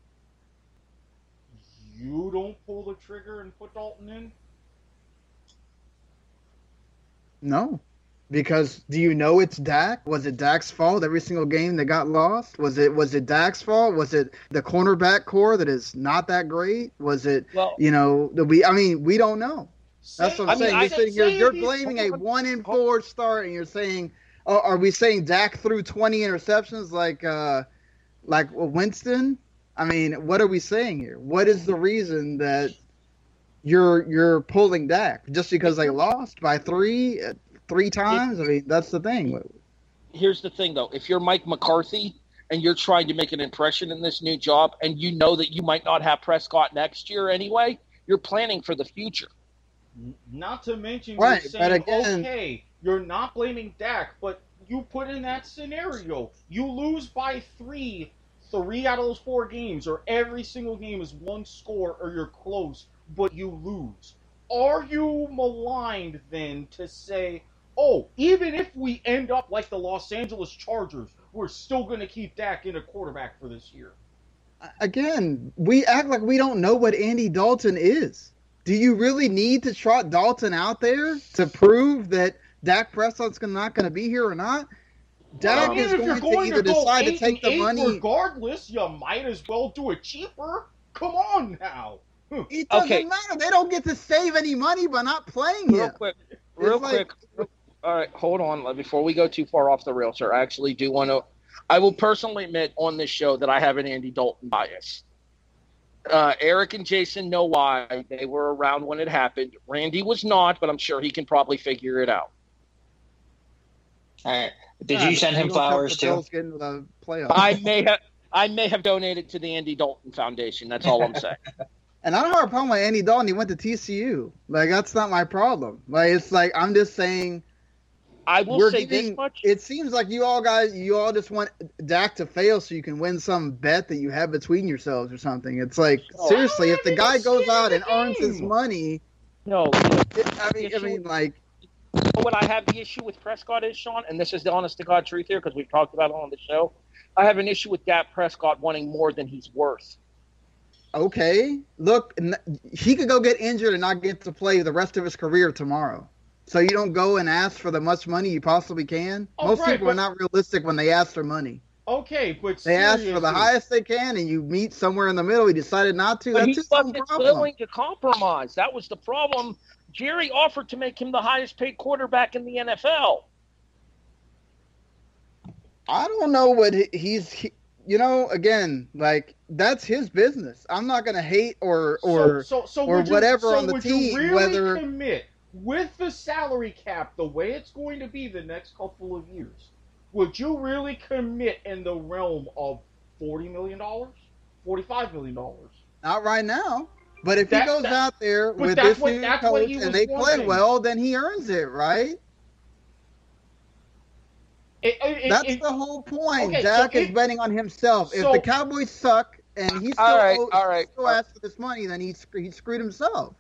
You don't pull the trigger and put Dalton in? No. Because do you know it's Dak? Was it Dak's fault every single game that got lost? Was it was it Dak's fault? Was it the cornerback core that is not that great? Was it well, you know the we I mean we don't know. That's what I'm I saying. Mean, you're sitting here, you're blaming a one in four start, and you're saying, oh, are we saying Dak threw 20 interceptions like uh, like Winston? I mean, what are we saying here? What is the reason that you're you're pulling Dak just because they lost by three uh, three times. I mean, that's the thing. Here's the thing, though. If you're Mike McCarthy and you're trying to make an impression in this new job, and you know that you might not have Prescott next year anyway, you're planning for the future. Not to mention, Right, you're but saying, again- okay, you're not blaming Dak, but you put in that scenario, you lose by three, three out of those four games, or every single game is one score, or you're close, but you lose. Are you maligned then to say, oh, even if we end up like the Los Angeles Chargers, we're still going to keep Dak in a quarterback for this year? Again, we act like we don't know what Andy Dalton is. Do you really need to trot Dalton out there to prove that Dak Prescott's not going to be here or not? Dak I mean, is if going, you're to going either to decide to take the money. regardless, you might as well do it cheaper. Come on now. It doesn't Okay. matter. They don't get to save any money by not playing Real him. quick, real like- quick. All right, hold on. Before we go too far off the rails, sir, I actually do want to. I will personally admit on this show that I have an Andy Dalton bias. Uh, Eric and Jason know why. They were around when it happened. Randy was not, but I'm sure he can probably figure it out. All right. Did Yeah, you send him flowers the too? Bills the playoffs. I may have. I may have donated to the Andy Dalton Foundation. That's all I'm saying. And I don't have a problem with Andy Dalton. He went to TCU. Like that's not my problem. Like it's like I'm just saying I will we're say giving. this much. It seems like you all guys, you all just want Dak to fail so you can win some bet that you have between yourselves or something. It's like Oh. seriously, if the guy goes out the and earns his money, no, it, I mean, I mean, like what I have the issue with Prescott is, Sean, and this is the honest to God truth here because we've talked about it on the show. I have an issue with Dak Prescott wanting more than he's worth. okay, look, he could go get injured and not get to play the rest of his career tomorrow. So you don't go and ask for the much money you possibly can. Oh, Most right, people are not realistic when they ask for money. Okay, but They ask for the highest they can, and you meet somewhere in the middle. He decided not to. But That's he his wasn't willing to compromise. That was the problem. Jerry offered to make him the highest paid quarterback in the NFL. I don't know what he's. He, you know, again, like that's his business. I'm not gonna hate or or so, so, so or you- whatever so on the would team, You really whether- commit with the salary cap the way it's going to be the next couple of years. Would you really commit in the realm of forty million dollars, forty-five million dollars? not right now. But if he goes that- out there with this what- new coach and was they play well, then he earns it, right? It, it, That's it- the whole point. Okay, so Dak is it- betting on himself. so- if the Cowboys suck and he still, All right, owes- all right. still asks for this money, then he he screwed himself.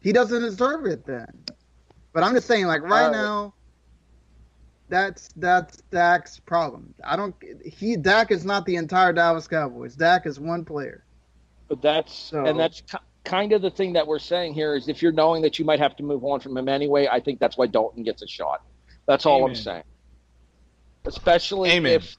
He doesn't deserve it then. But I'm just saying, like right, All right. now, that's that's Dak's problem. I don't. He Dak is not the entire Dallas Cowboys. Dak is one player. But that's So- and that's ki- kind of the thing that we're saying here is if you're knowing that you might have to move on from him anyway, I think that's why Dalton gets a shot. That's all I'm saying. Especially Amen. if,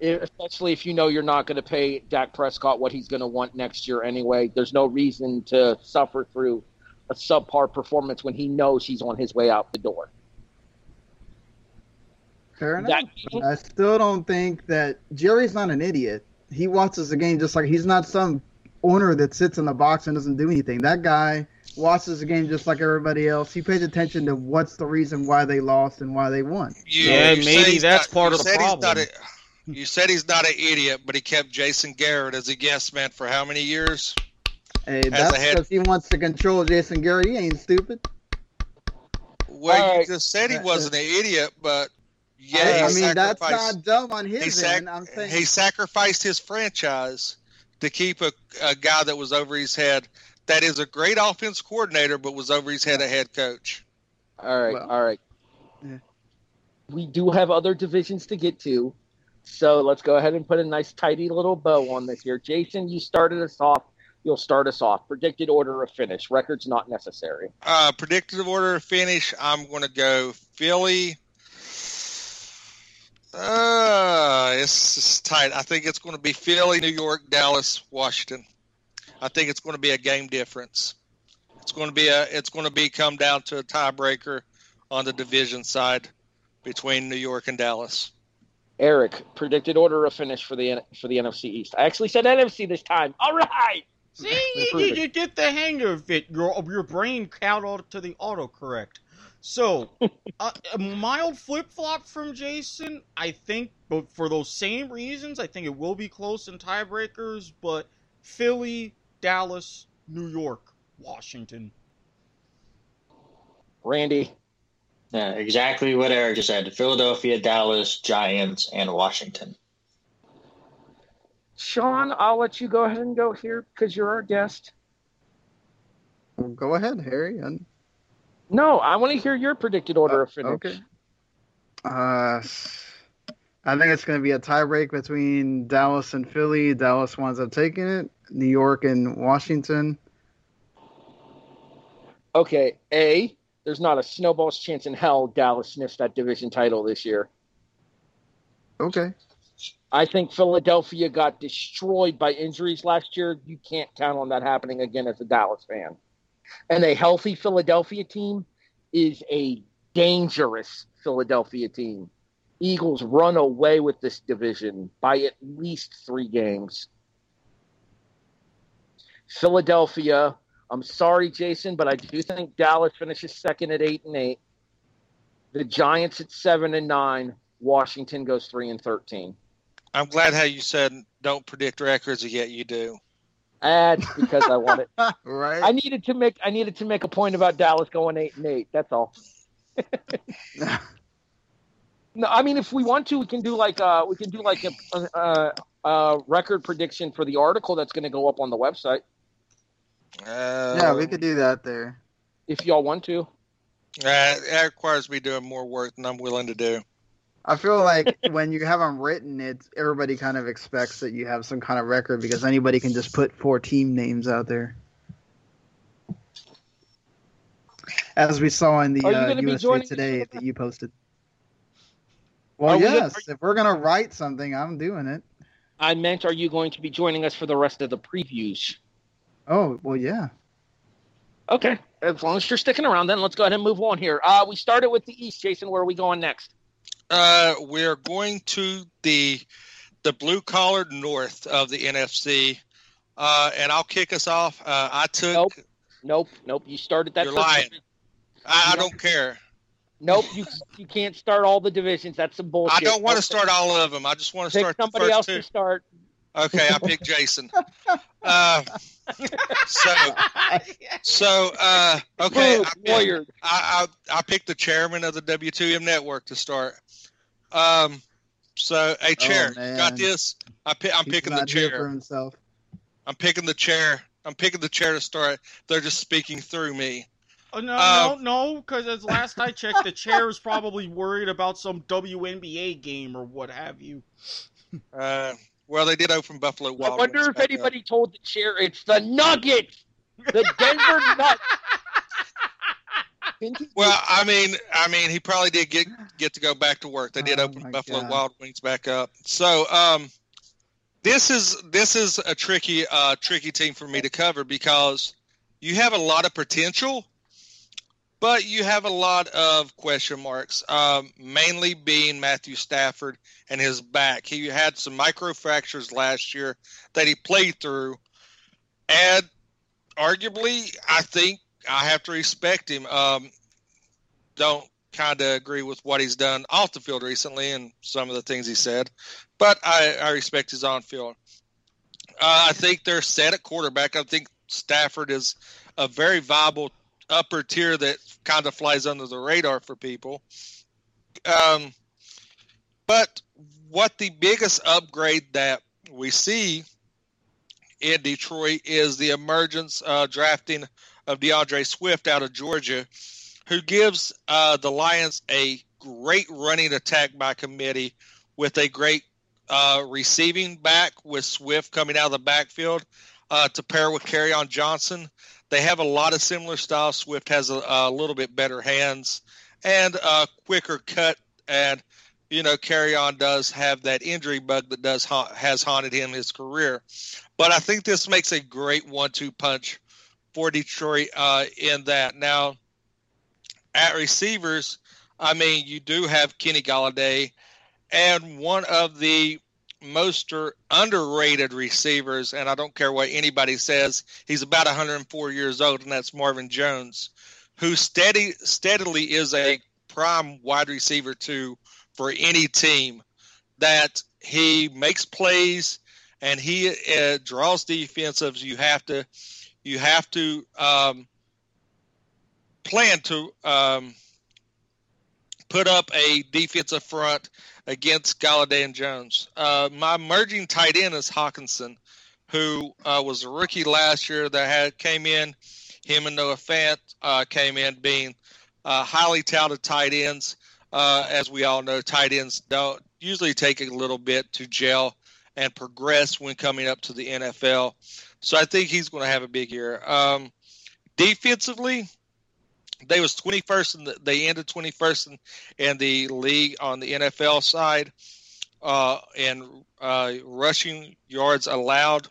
if especially if you know you're not going to pay Dak Prescott what he's going to want next year anyway. There's no reason to suffer through a subpar performance when he knows he's on his way out the door. Fair enough. That I still don't think that Jerry's not an idiot. He watches the game just like he's not some owner that sits in the box and doesn't do anything. That guy watches the game just like everybody else. He pays attention to what's the reason why they lost and why they won. You, Yeah, you maybe that's not- part of the said he's problem. not a- you said he's not an idiot, but he kept Jason Garrett as a guest man for how many years? Hey, As that's a because he wants to control Jason Garrett. He ain't stupid. Well, All you right. just said he wasn't an idiot, but yeah, I he I mean, that's not dumb on he, his sac- end. I'm saying he sacrificed his franchise to keep a, a guy that was over his head. That is a great offense coordinator, but was over his head a head coach. All right, Well, all right. yeah. We do have other divisions to get to, so let's go ahead and put a nice, tidy little bow on this here. Jason, you started us off. You'll start us off. Predicted order of finish. Records not necessary. Uh, predicted order of finish. I'm going to go Philly. Uh, it's, it's tight. I think it's going to be Philly, New York, Dallas, Washington. I think it's going to be a game difference. It's going to be a. It's going to be come down to a tiebreaker on the division side between New York and Dallas. Eric, predicted order of finish for the for the NFC East. I actually said NFC this time. All right. See, you, you, you, get the hang of it. Your your brain count to the autocorrect. So, uh, a mild flip flop from Jason. I think, but for those same reasons, I think it will be close in tiebreakers. But Philly, Dallas, New York, Washington. Randy. Yeah, exactly what Eric just said. Philadelphia, Dallas, Giants, and Washington. Sean, I'll let you go ahead and go here because you're our guest. Well, go ahead, Harry. And no, I want to hear your predicted order uh, of finish. Okay. Uh, I think it's going to be a tiebreak between Dallas and Philly. Dallas winds up taking it. New York and Washington. Okay, A, there's not a snowball's chance in hell Dallas sniffs that division title this year. Okay. I think Philadelphia got destroyed by injuries last year. You can't count on that happening again as a Dallas fan. And a healthy Philadelphia team is a dangerous Philadelphia team. Eagles run away with this division by at least three games. Philadelphia, I'm sorry, Jason, but I do think Dallas finishes second at eight and eight. The Giants at seven and nine. Washington goes three and thirteen. I'm glad how you said don't predict records, yet you do. That's because I want it. right. I needed to make I needed to make a point about Dallas going eight and eight. That's all. no, I mean if we want to, we can do like uh we can do like a, a, a record prediction for the article that's going to go up on the website. Uh, yeah, we could do that there. If y'all want to. Uh, that requires me doing more work than I'm willing to do. I feel like when you have them written, it everybody kind of expects that you have some kind of record because anybody can just put four team names out there. As we saw in the uh, USA Today that you posted. Well, yes. We if we're gonna write something, I'm doing it. I meant, are you going to be joining us for the rest of the previews? Oh well, yeah. Okay, as long as you're sticking around, then let's go ahead and move on here. Uh, we started with the East, Jason. Where are we going next? Uh, we're going to the the blue collar north of the NFC, uh, and I'll kick us off. Uh, I took. Nope, nope, nope. You started that. You're lying. I, I don't care. Nope, you you can't start all the divisions. That's some bullshit. I don't want to start all of them. I just want to Pick start somebody else two. to start. Okay, I picked Jason. Uh, so, so uh, okay, I, I, I I picked the chairman of the W2M network to start. Um, so a chair, Oh, got this. I pi- I'm He's picking the not here for chair. himself. I'm picking the chair. I'm picking the chair to start. They're just speaking through me. Oh, no, Uh, no, no, because as last I checked, the chair is probably worried about some WNBA game or what have you. Uh, well, they did open Buffalo I wonder if back up. anybody told the chair it's the Nuggets, the Denver Nuggets. Well, I mean, I mean, he probably did get get to go back to work. They did Oh, open Buffalo God. Wild Wings back up. So, um, this is this is a tricky uh, tricky team for me to cover because you have a lot of potential, but you have a lot of question marks. Um, mainly being Matthew Stafford and his back. He had some micro fractures last year that he played through, and arguably, I think I have to respect him. Um, don't kind of agree with what he's done off the field recently and some of the things he said, but I, I respect his on field. Uh, I think they're set at quarterback. I think Stafford is a very viable upper tier that kind of flies under the radar for people. Um, but what the biggest upgrade that we see in Detroit is the emergence uh, drafting of D'Andre Swift out of Georgia, who gives uh, the Lions a great running attack by committee with a great uh, receiving back with Swift coming out of the backfield uh, to pair with on Johnson. They have a lot of similar styles. Swift has a, a little bit better hands and a quicker cut, and you know, on does have that injury bug that does ha- has haunted him his career. But I think this makes a great one-two punch for Detroit uh, in that. Now, at receivers, I mean, you do have Kenny Golladay, and one of the most underrated receivers, and I don't care what anybody says, he's about 104 years old, and that's Marvin Jones, who steady steadily is a prime wide receiver too for any team. That he makes plays and he uh, draws defensives. You have to you have to um, plan to um, put up a defensive front against Golladay and Jones. Uh, my merging tight end is Hockenson, who uh, was a rookie last year that had came in. Him and Noah Fant uh, came in being uh, highly touted tight ends. Uh, as we all know, tight ends don't usually take a little bit to gel and progress when coming up to the NFL. So I think he's going to have a big year. Um, defensively, they was 21st and the, they ended 21st in, in, the league on the NFL side uh, and uh, rushing yards allowed,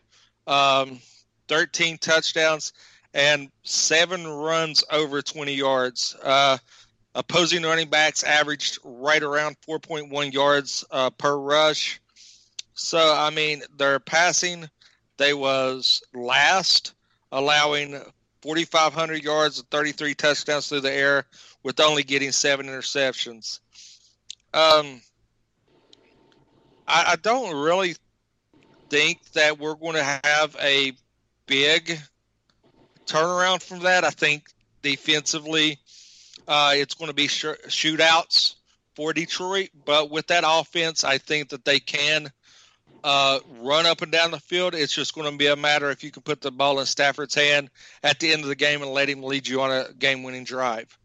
um, 13 touchdowns and seven runs over 20 yards. Uh, opposing running backs averaged right around 4.1 yards uh, per rush. So I mean, their passing they was last, allowing 4,500 yards and 33 touchdowns through the air, with only getting seven interceptions. Um, I, I don't really think that we're going to have a big turnaround from that. I think defensively, uh, it's going to be sh- shootouts for Detroit, but with that offense, I think that they can uh, run up and down the field. It's just going to be a matter if you can put the ball in Stafford's hand at the end of the game and let him lead you on a game winning drive.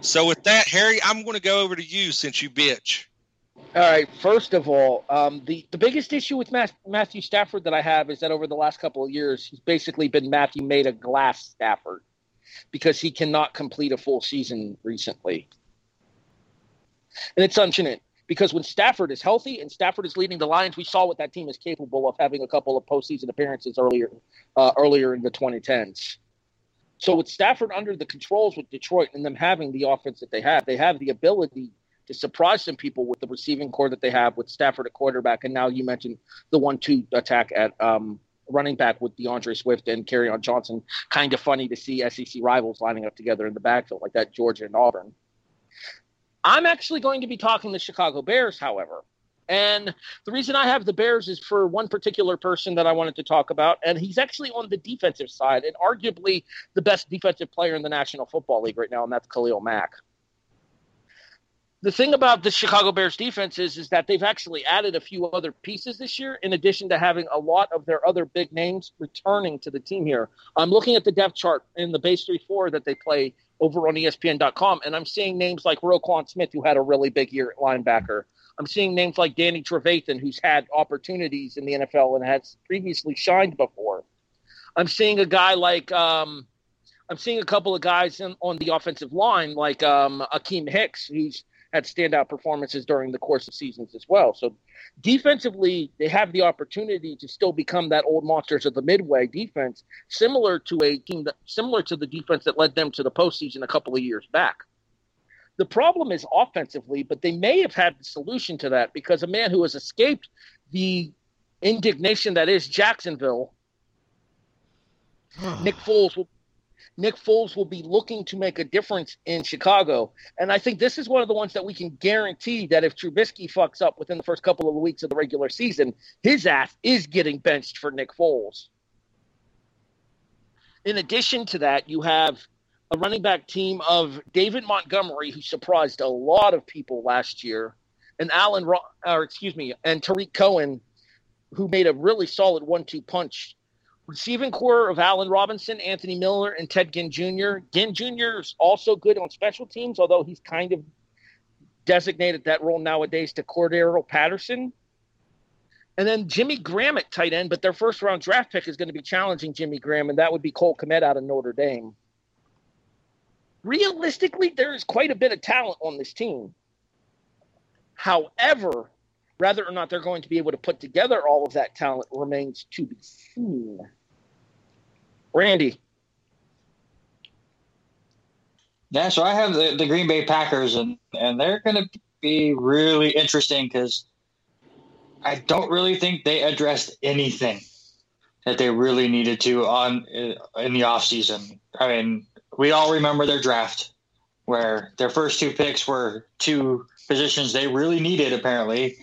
So, with that, Harry, I'm going to go over to you since you bitch. All right. First of all, um, the the biggest issue with Matthew Stafford that I have is that over the last couple of years, he's basically been Matthew made a glass Stafford because he cannot complete a full season recently, and it's unfortunate because when Stafford is healthy and Stafford is leading the Lions, we saw what that team is capable of having a couple of postseason appearances earlier uh, earlier in the 2010s. So with Stafford under the controls with Detroit and them having the offense that they have, they have the ability to surprise some people with the receiving core that they have with Stafford at quarterback, and now you mentioned the one-two attack at um, running back with D'Andre Swift and on Johnson. Kind of funny to see SEC rivals lining up together in the backfield like that, Georgia and Auburn. I'm actually going to be talking the Chicago Bears, however. And the reason I have the Bears is for one particular person that I wanted to talk about, and he's actually on the defensive side and arguably the best defensive player in the National Football League right now, and that's Khalil Mack. The thing about the Chicago Bears defense is, is that they've actually added a few other pieces this year, in addition to having a lot of their other big names returning to the team here. I'm looking at the depth chart in the base 3 4 that they play over on ESPN.com, and I'm seeing names like Roquan Smith, who had a really big year at linebacker. I'm seeing names like Danny Trevathan, who's had opportunities in the NFL and has previously shined before. I'm seeing a guy like um, I'm seeing a couple of guys in, on the offensive line, like um, Akiem Hicks, who's had standout performances during the course of seasons as well. So defensively, they have the opportunity to still become that old monsters of the midway defense, similar to a team that similar to the defense that led them to the postseason a couple of years back. The problem is offensively, but they may have had the solution to that because a man who has escaped the indignation that is Jacksonville, Nick Foles will Nick Foles will be looking to make a difference in Chicago. And I think this is one of the ones that we can guarantee that if Trubisky fucks up within the first couple of weeks of the regular season, his ass is getting benched for Nick Foles. In addition to that, you have a running back team of David Montgomery, who surprised a lot of people last year, and Allen, or excuse me, and Tarik Cohen, who made a really solid one-two punch Receiving core of Allen Robinson, Anthony Miller, and Ted Ginn Jr. Ginn Jr. is also good on special teams, although he's kind of designated that role nowadays to Cordarrelle Patterson. And then Jimmy Graham at tight end, but their first round draft pick is going to be challenging Jimmy Graham, and that would be Cole Kmet out of Notre Dame. Realistically, there is quite a bit of talent on this team. However, whether or not they're going to be able to put together all of that talent remains to be seen. Randy. Yeah, so I have the, the Green Bay Packers, and, and they're going to be really interesting because I don't really think they addressed anything that they really needed to on uh, in the offseason. I mean, we all remember their draft where their first two picks were two positions they really needed apparently,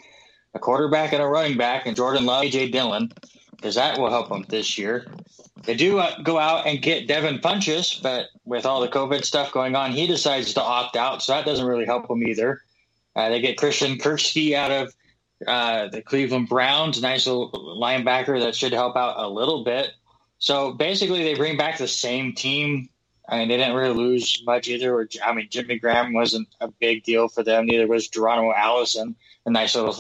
a quarterback and a running back and Jordan Love, AJ Dillon, because that will help them this year. They do uh, go out and get Devin Funchess, but with all the COVID stuff going on, he decides to opt out, so that doesn't really help them either. Uh, they get Christian Kirksey out of uh, the Cleveland Browns, nice little linebacker that should help out a little bit. So basically, they bring back the same team. I mean, they didn't really lose much either. I mean, Jimmy Graham wasn't a big deal for them. Neither was Geronimo Allison, a nice little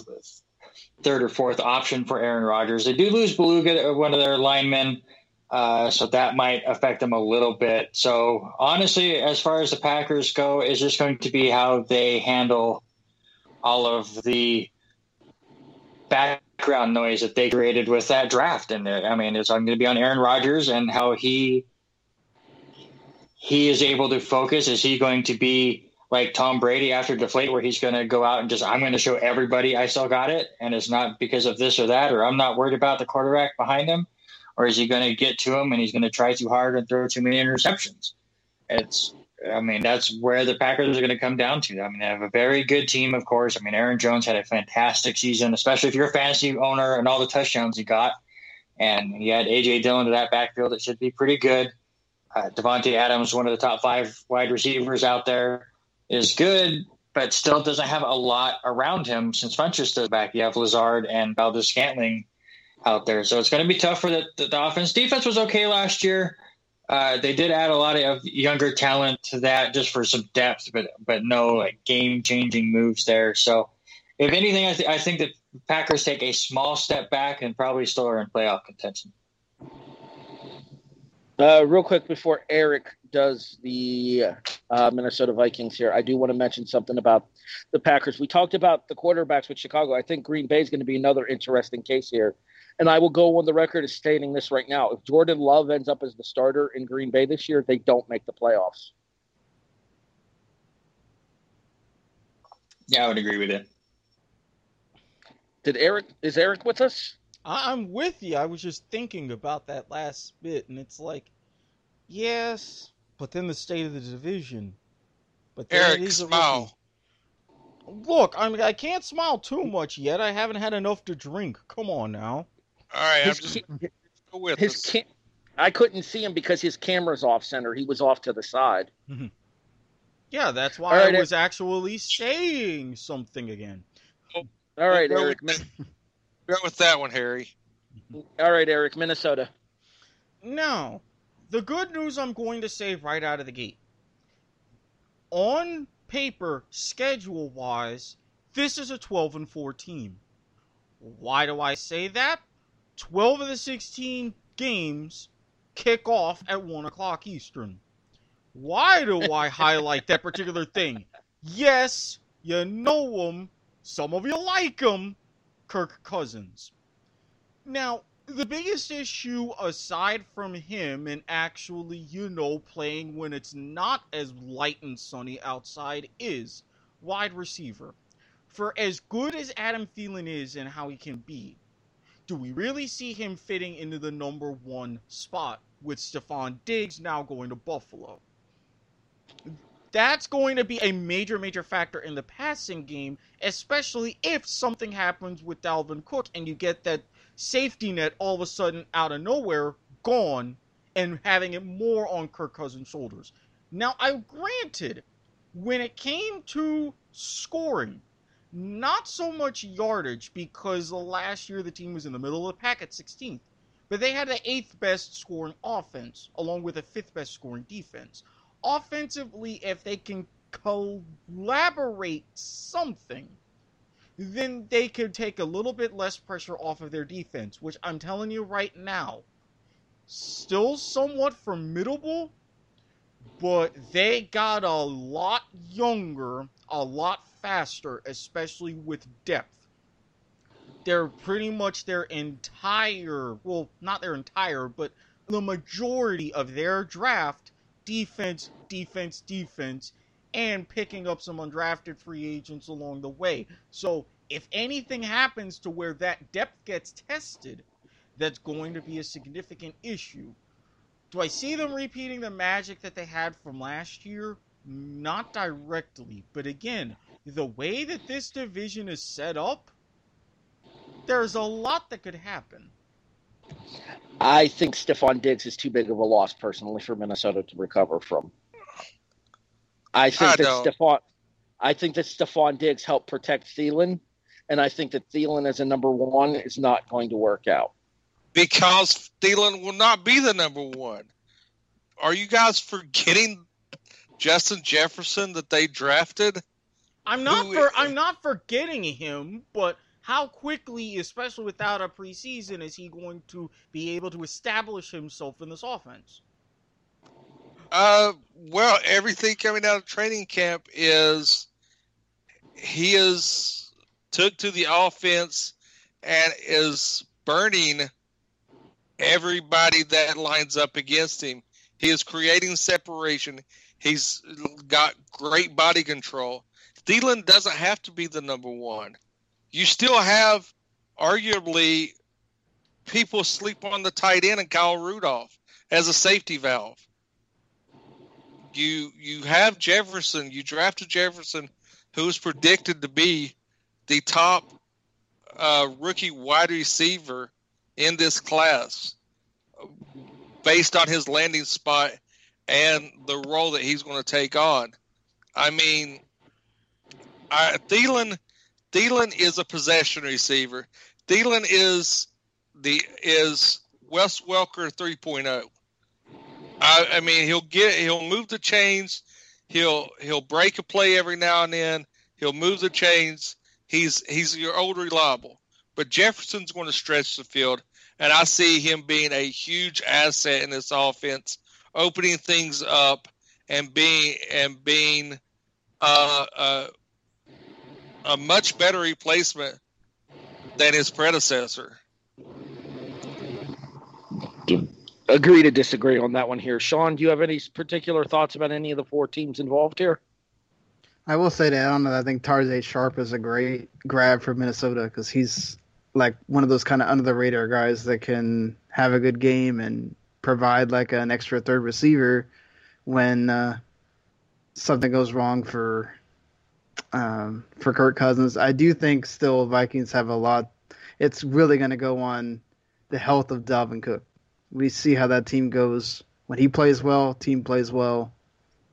third or fourth option for Aaron Rodgers. They do lose Bulaga, one of their linemen, uh, so that might affect them a little bit. So honestly, as far as the Packers go, it's just going to be how they handle all of the background noise that they created with that draft. And I mean, it's going to be on Aaron Rodgers and how he he is able to focus. Is he going to be like Tom Brady after deflate, where he's going to go out and just I'm going to show everybody I still got it, and it's not because of this or that, or I'm not worried about the quarterback behind him, or is he going to get to him and he's going to try too hard and throw too many interceptions? It's I mean, that's where the Packers are going to come down to. I mean, they have a very good team, of course. I mean, Aaron Jones had a fantastic season, especially if you're a fantasy owner and all the touchdowns he got. And he had A.J. Dillon to that backfield. It should be pretty good. Uh, Davante Adams, one of the top five wide receivers out there, is good, but still doesn't have a lot around him since Funches stood back. You have Lazard and Valdes-Scantling out there. So it's going to be tough for the, the, the offense. Defense was okay last year. Uh, they did add a lot of younger talent to that just for some depth, but but no like game changing moves there. So, if anything, I, th- I think the Packers take a small step back and probably still are in playoff contention. Uh, real quick before Erik does the uh, Minnesota Vikings here, I do want to mention something about the Packers. We talked about the quarterbacks with Chicago. I think Green Bay is going to be another interesting case here and I will go on the record as stating this right now. If Jordan Love ends up as the starter in Green Bay this year, they don't make the playoffs. Yeah, I would agree with you. Did Erik is Erik with us? I'm with you. I was just thinking about that last bit, and it's like, yes, but then the state of the division. But Erik, smile. Look, I mean, I can't smile too much yet. I haven't had enough to drink. Come on now. All right, his, I'm just go with his cam- I couldn't see him because his camera's off center. He was off to the side. Mm-hmm. Yeah, that's why right, I was actually saying something again. All right, go Erik. With, go with that one, Harry. All right, Erik, Minnesota. Now, the good news I'm going to say right out of the gate. On paper, schedule wise, this is a 12 and 4 team. Why do I say that? 12 of the 16 games kick off at 1 o'clock Eastern. Why do I highlight that particular thing? Yes, you know him. Some of you like him. Kirk Cousins. Now, the biggest issue aside from him and actually, you know, playing when it's not as light and sunny outside is wide receiver. For as good as Adam Thielen is and how he can be, do we really see him fitting into the number one spot with Stefon Diggs now going to Buffalo? That's going to be a major, major factor in the passing game, especially if something happens with Dalvin Cook and you get that safety net all of a sudden out of nowhere gone and having it more on Kirk Cousins' shoulders. Now, I granted, when it came to scoring, not so much yardage because last year the team was in the middle of the pack at 16th, but they had the eighth best scoring offense along with the fifth best scoring defense. Offensively, if they can collaborate something, then they could take a little bit less pressure off of their defense, which I'm telling you right now, still somewhat formidable, but they got a lot younger, a lot faster, especially with depth. They're pretty much their entire, well, not their entire, but the majority of their draft defense, defense, defense, and picking up some undrafted free agents along the way. So if anything happens to where that depth gets tested, that's going to be a significant issue. Do I see them repeating the magic that they had from last year? Not directly, but again, the way that this division is set up, there's a lot that could happen. I think Stefon Diggs is too big of a loss personally for Minnesota to recover from. I think I that don't. Stefon I think that Stefon Diggs helped protect Thielen, and I think that Thielen as a number one is not going to work out. because Thielen will not be the number one. Are you guys forgetting Justin Jefferson that they drafted? I'm not for I'm not forgetting him, but how quickly, especially without a preseason, is he going to be able to establish himself in this offense? Uh, well, everything coming out of training camp is he is took to the offense and is burning everybody that lines up against him. He is creating separation. He's got great body control. Thielen doesn't have to be the number one. You still have arguably people sleep on the tight end and Kyle Rudolph as a safety valve. You you have Jefferson. You drafted Jefferson, who is predicted to be the top uh, rookie wide receiver in this class, based on his landing spot and the role that he's going to take on. I mean, I, Thielen Thielen is a possession receiver. Thielen is the is Wes Welker 3.0. I, I mean, he'll get he'll move the chains. He'll he'll break a play every now and then. He'll move the chains. He's he's your old reliable. But Jefferson's going to stretch the field, and I see him being a huge asset in this offense, opening things up and being and being uh, uh, a much better replacement than his predecessor. Agree to disagree on that one here. Sean, do you have any particular thoughts about any of the four teams involved here? I will say that I don't know. I think Tajae Sharpe is a great grab for Minnesota because he's like one of those kind of under the radar guys that can have a good game and provide like an extra third receiver when uh, something goes wrong for um, for Kirk Cousins. I do think still Vikings have a lot. It's really going to go on the health of Dalvin Cook. We see how that team goes when he plays well. Team plays well.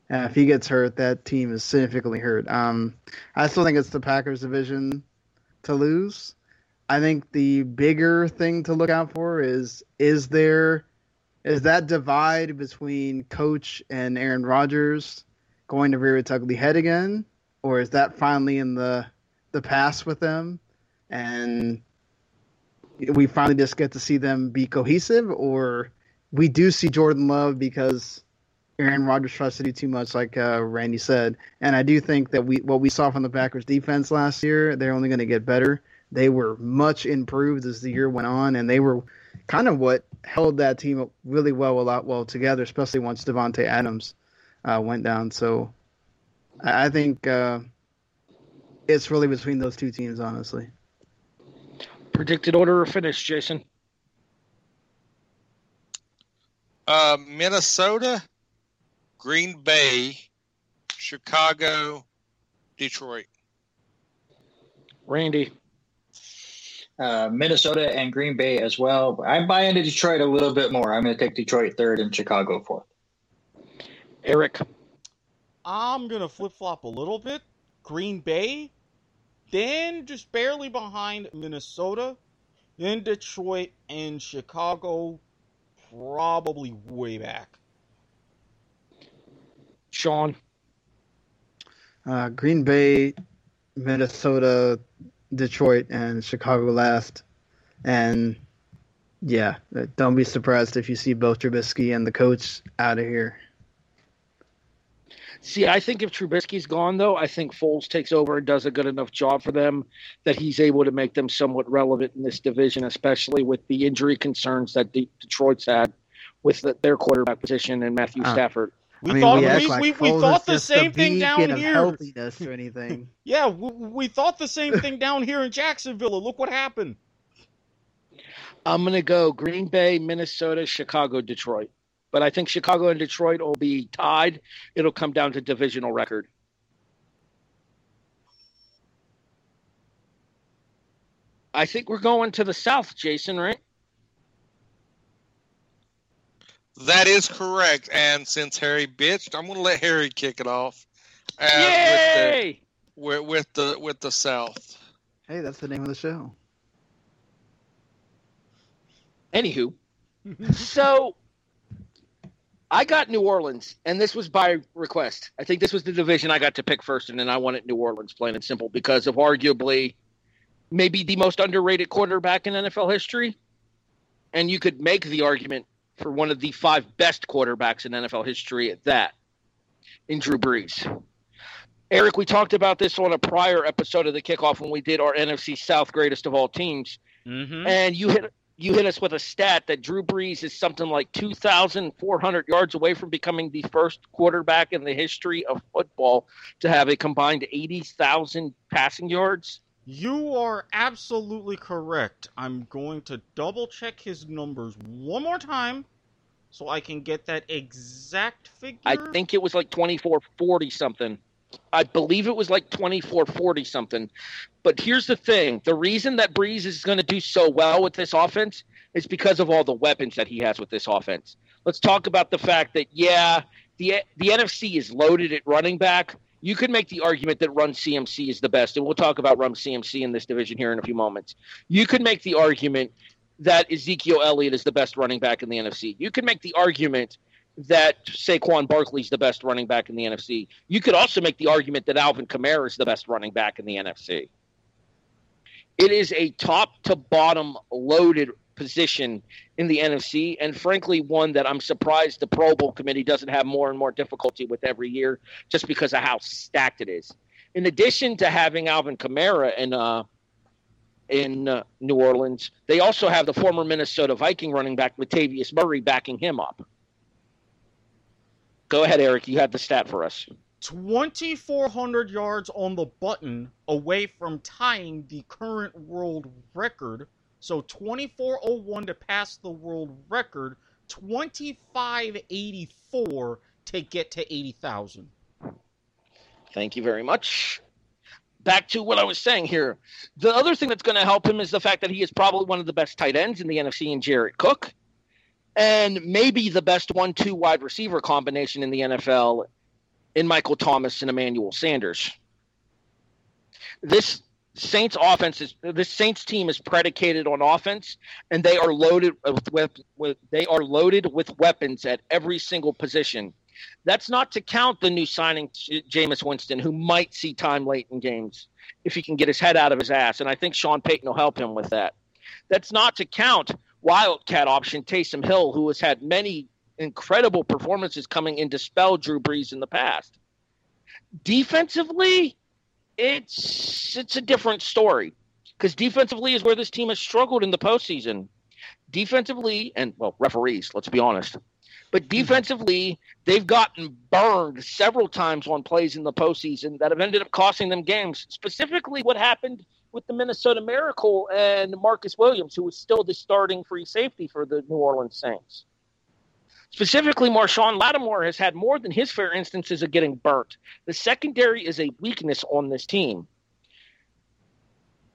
And if he gets hurt, that team is significantly hurt. Um, I still think it's the Packers division to lose. I think the bigger thing to look out for is is there is that divide between coach and Aaron Rodgers going to rear its ugly head again, or is that finally in the the past with them, and we finally just get to see them be cohesive, or we do see Jordan Love because Aaron Rodgers tries to do too much, like uh, Randy said. And I do think that we what we saw from the Packers defense last year, they're only going to get better. They were much improved as the year went on, and they were kind of what held that team really well, a lot well together, especially once Davante Adams uh, went down. So I I think uh, it's really between those two teams, honestly. Predicted order or finish, Jason? Uh, Minnesota, Green Bay, Chicago, Detroit. Randy. Uh, Minnesota and Green Bay as well. I'm buying into Detroit a little bit more. I'm going to take Detroit third and Chicago fourth. Erik. I'm gonna flip flop a little bit. Green Bay, then just barely behind Minnesota, then Detroit and Chicago, probably way back. Sean. Uh, Green Bay, Minnesota, Detroit, and Chicago last. And yeah, don't be surprised if you see both Trubisky and the coach out of here. See, I think if Trubisky's gone, though, I think Foles takes over and does a good enough job for them that he's able to make them somewhat relevant in this division, especially with the injury concerns that De- Detroit's had with the, their quarterback position and Matthew Uh, Stafford. We I mean, thought we, we, act we, we, thought the same a thing down here. healthiness or anything. Yeah, we, we thought the same thing down here in Jacksonville. Look what happened. I'm going to go Green Bay, Minnesota, Chicago, Detroit. But I think Chicago and Detroit will be tied. It'll come down to divisional record. I think we're going to the South, Jason, right? That is correct. And since Harry bitched, I'm going to let Harry kick it off. Uh, Yay! With the, with, with the with the South. Hey, that's the name of the show. Anywho, so I got New Orleans, and this was by request. I think this was the division I got to pick first, and then I wanted New Orleans, plain and simple, because of arguably maybe the most underrated quarterback in NFL history. And you could make the argument for one of the five best quarterbacks in NFL history at that, in Drew Brees. Erik, we talked about this on a prior episode of the kickoff when we did our NFC South greatest of all teams, Mm-hmm. and you hit you hit us with a stat that Drew Brees is something like 2,400 yards away from becoming the first quarterback in the history of football to have a combined 80,000 passing yards. You are absolutely correct. I'm going to double check his numbers one more time so I can get that exact figure. I think it was like 2440 something. I believe it was like 2440 something. But here's the thing the reason that Brees is going to do so well with this offense is because of all the weapons that he has with this offense. Let's talk about the fact that, yeah, the, the NFC is loaded at running back. You could make the argument that Run CMC is the best, and we'll talk about Run CMC in this division here in a few moments. You could make the argument that Ezekiel Elliott is the best running back in the NFC. You could make the argument that Saquon Barkley is the best running back in the NFC. You could also make the argument that Alvin Kamara is the best running back in the NFC. It is a top to bottom loaded position in the NFC, and frankly, one that I'm surprised the Pro Bowl committee doesn't have more and more difficulty with every year just because of how stacked it is. In addition to having Alvin Kamara in, uh, in uh, New Orleans, they also have the former Minnesota Viking running back Latavius Murray backing him up. Go ahead, Erik. You have the stat for us. 2,400 yards on the button away from tying the current world record. So 2401 to pass the world record, 2584 to get to 80,000. Thank you very much. Back to what I was saying here. The other thing that's going to help him is the fact that he is probably one of the best tight ends in the NFC and Jared Cook, and maybe the best one-two wide receiver combination in the NFL in Michael Thomas and Emmanuel Sanders. This Saints offense is this Saints team is predicated on offense, and they are loaded with, with, with they are loaded with weapons at every single position. That's not to count the new signing Jameis Winston, who might see time late in games if he can get his head out of his ass, and I think Sean Payton will help him with that. That's not to count wildcat option Taysom Hill, who has had many incredible performances coming in to spell Drew Brees in the past. Defensively, it's it's a different story because defensively is where this team has struggled in the postseason. Defensively, and well, referees, let's be honest, but mm-hmm. defensively, they've gotten burned several times on plays in the postseason that have ended up costing them games. Specifically, what happened with the Minnesota Miracle and Marcus Williams, who was still the starting free safety for the New Orleans Saints. Specifically, Marshon Lattimore has had more than his fair instances of getting burnt. The secondary is a weakness on this team.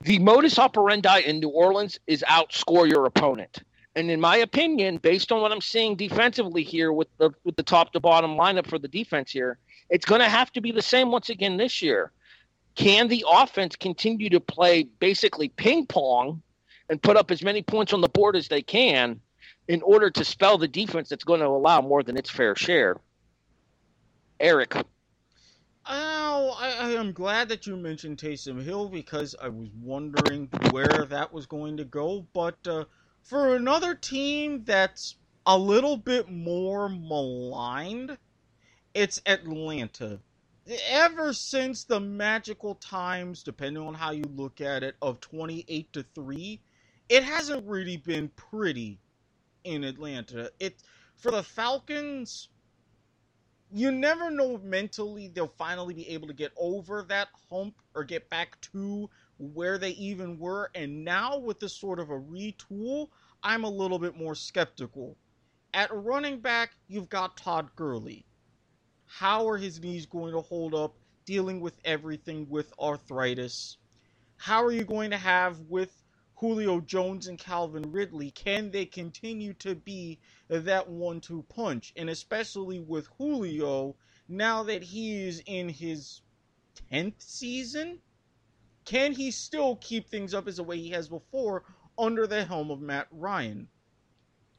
The modus operandi in New Orleans is outscore your opponent. And in my opinion, based on what I'm seeing defensively here with the with the top to bottom lineup for the defense here, it's going to have to be the same once again this year. Can the offense continue to play basically ping pong and put up as many points on the board as they can in order to spell the defense that's going to allow more than its fair share? Erik. Oh, I, am glad that you mentioned Taysom Hill because I was wondering where that was going to go. But uh, for another team that's a little bit more maligned, it's Atlanta. Ever since the magical times, depending on how you look at it, of 28 to 3, it hasn't really been pretty in Atlanta. It for the Falcons you never know mentally they'll finally be able to get over that hump or get back to where they even were. And now with this sort of a retool, I'm a little bit more skeptical. At running back, you've got Todd Gurley. How are his knees going to hold up dealing with everything with arthritis? How are you going to have with Julio Jones and Calvin Ridley? Can they continue to be that one two punch? And especially with Julio, now that he is in his 10th season, can he still keep things up as the way he has before under the helm of Matt Ryan?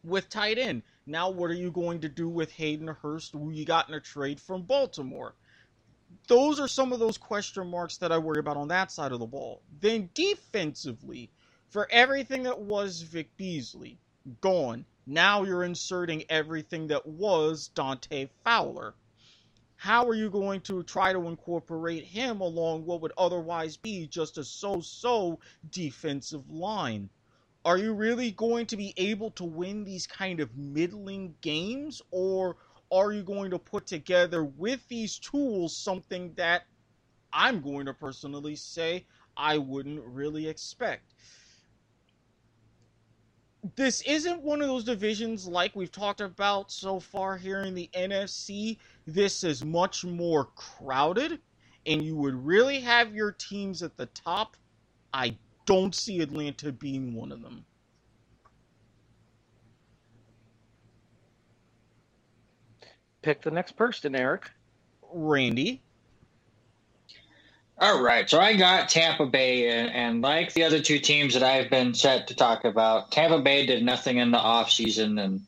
With tight end, now what are you going to do with Hayden Hurst, who you got in a trade from Baltimore? Those are some of those question marks that I worry about on that side of the ball. Then defensively, for everything that was Vic Beasley, gone. Now you're inserting everything that was Dante Fowler. How are you going to try to incorporate him along what would otherwise be just a so so defensive line? Are you really going to be able to win these kind of middling games? Or are you going to put together with these tools something that I'm going to personally say I wouldn't really expect? this isn't one of those divisions like we've talked about so far here in the NFC. This is much more crowded, and you would really have your teams at the top. I don't see Atlanta being one of them. Pick the next person, Erik. Randy. All right, so I got Tampa Bay, and, and, like the other two teams that I've been set to talk about, Tampa Bay did nothing in the offseason, and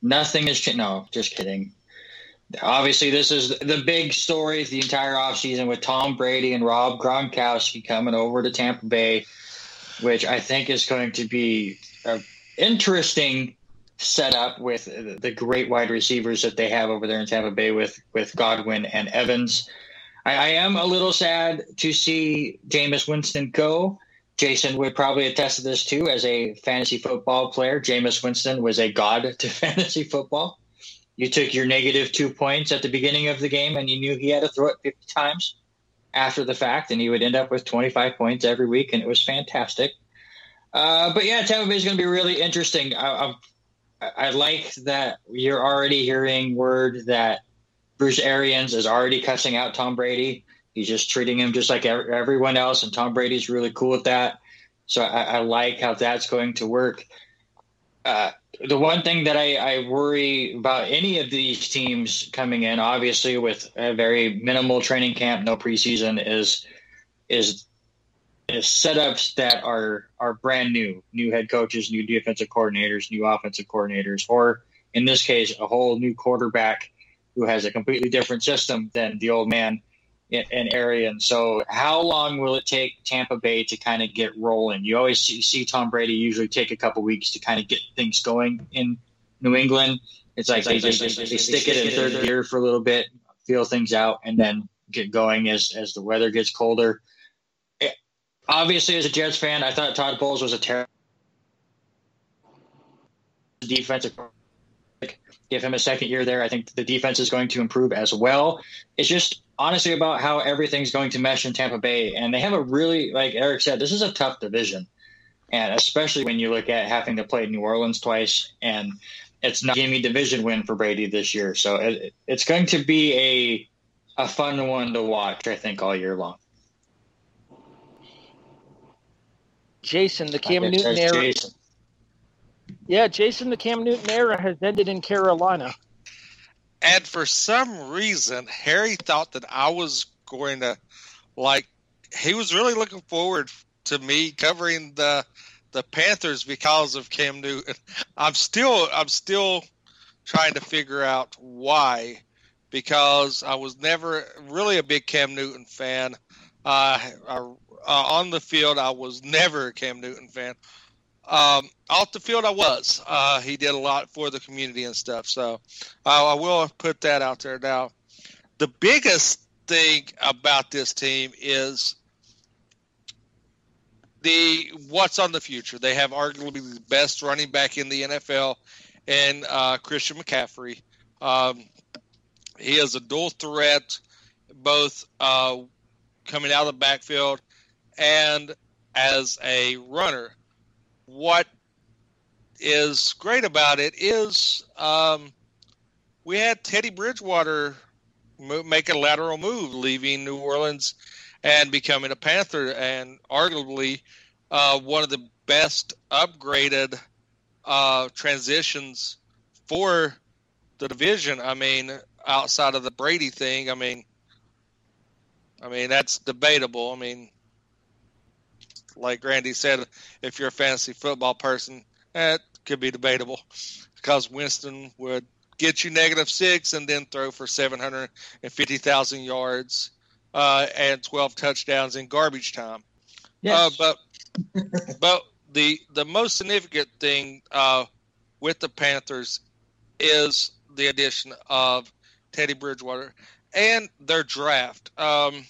nothing is no, just kidding. Obviously, this is the big story the entire offseason with Tom Brady and Rob Gronkowski coming over to Tampa Bay, which I think is going to be an interesting setup with the great wide receivers that they have over there in Tampa Bay with with Godwin and Evans. I, I am a little sad to see Jameis Winston go. Jason would probably attest to this too as a fantasy football player. Jameis Winston was a god to fantasy football. You took your negative two points at the beginning of the game and you knew he had to throw it 50 times after the fact, and he would end up with 25 points every week, and it was fantastic. Uh, but yeah, Tampa Bay is going to be really interesting. I, I, I like that you're already hearing word that Bruce Arians is already cussing out Tom Brady. He's just treating him just like everyone else, and Tom Brady's really cool with that. So I, I like how that's going to work. Uh, the one thing that I, I, worry about any of these teams coming in, obviously with a very minimal training camp, no preseason, is is is setups that are are brand new, new head coaches, new defensive coordinators, new offensive coordinators, or in this case, a whole new quarterback who has a completely different system than the old man in, area. And So, how long will it take Tampa Bay to kind of get rolling? You always see, see Tom Brady usually take a couple weeks to kind of get things going in New England. It's like they, just, they, stick it in third gear for a little bit, feel things out, and then get going as as the weather gets colder. It, obviously, as a Jets fan, I thought Todd Bowles was a terrible defensive give him a second year there. I think the defense is going to improve as well. It's just honestly about how everything's going to mesh in Tampa Bay. And they have a really, like Erik said, this is a tough division. And especially when you look at having to play New Orleans twice, and it's not a gaming division win for Brady this year. So it, it's going to be a, a fun one to watch, I think, all year long. Jason, the Cam Newton era. Jason. Yeah, Jason, the Cam Newton era has ended in Carolina. And for some reason, Harry thought that I was going to like. He was really looking forward to me covering the the Panthers because of Cam Newton. I'm still I'm still trying to figure out why, because I was never really a big Cam Newton fan. Uh, I, uh, on the field, I was never a Cam Newton fan. Um, off the field, I was. Uh, he did a lot for the community and stuff. So uh, I will put that out there. Now, the biggest thing about this team is the what's on the future. They have arguably the best running back in the NFL, and uh, Christian McCaffrey. Um, He is a dual threat, both uh, coming out of the backfield and as a runner. What is great about it is um, we had Teddy Bridgewater make a lateral move, leaving New Orleans and becoming a Panther, and arguably uh, one of the best upgraded uh, transitions for the division. I mean, outside of the Brady thing, I mean, I mean that's debatable. I mean, like Randy said, if you're a fantasy football person, that could be debatable because Winston would get you negative six and then throw for 750,000 yards uh, and 12 touchdowns in garbage time. Yes. Uh, but but the the most significant thing uh, with the Panthers is the addition of Teddy Bridgewater and their draft. Um,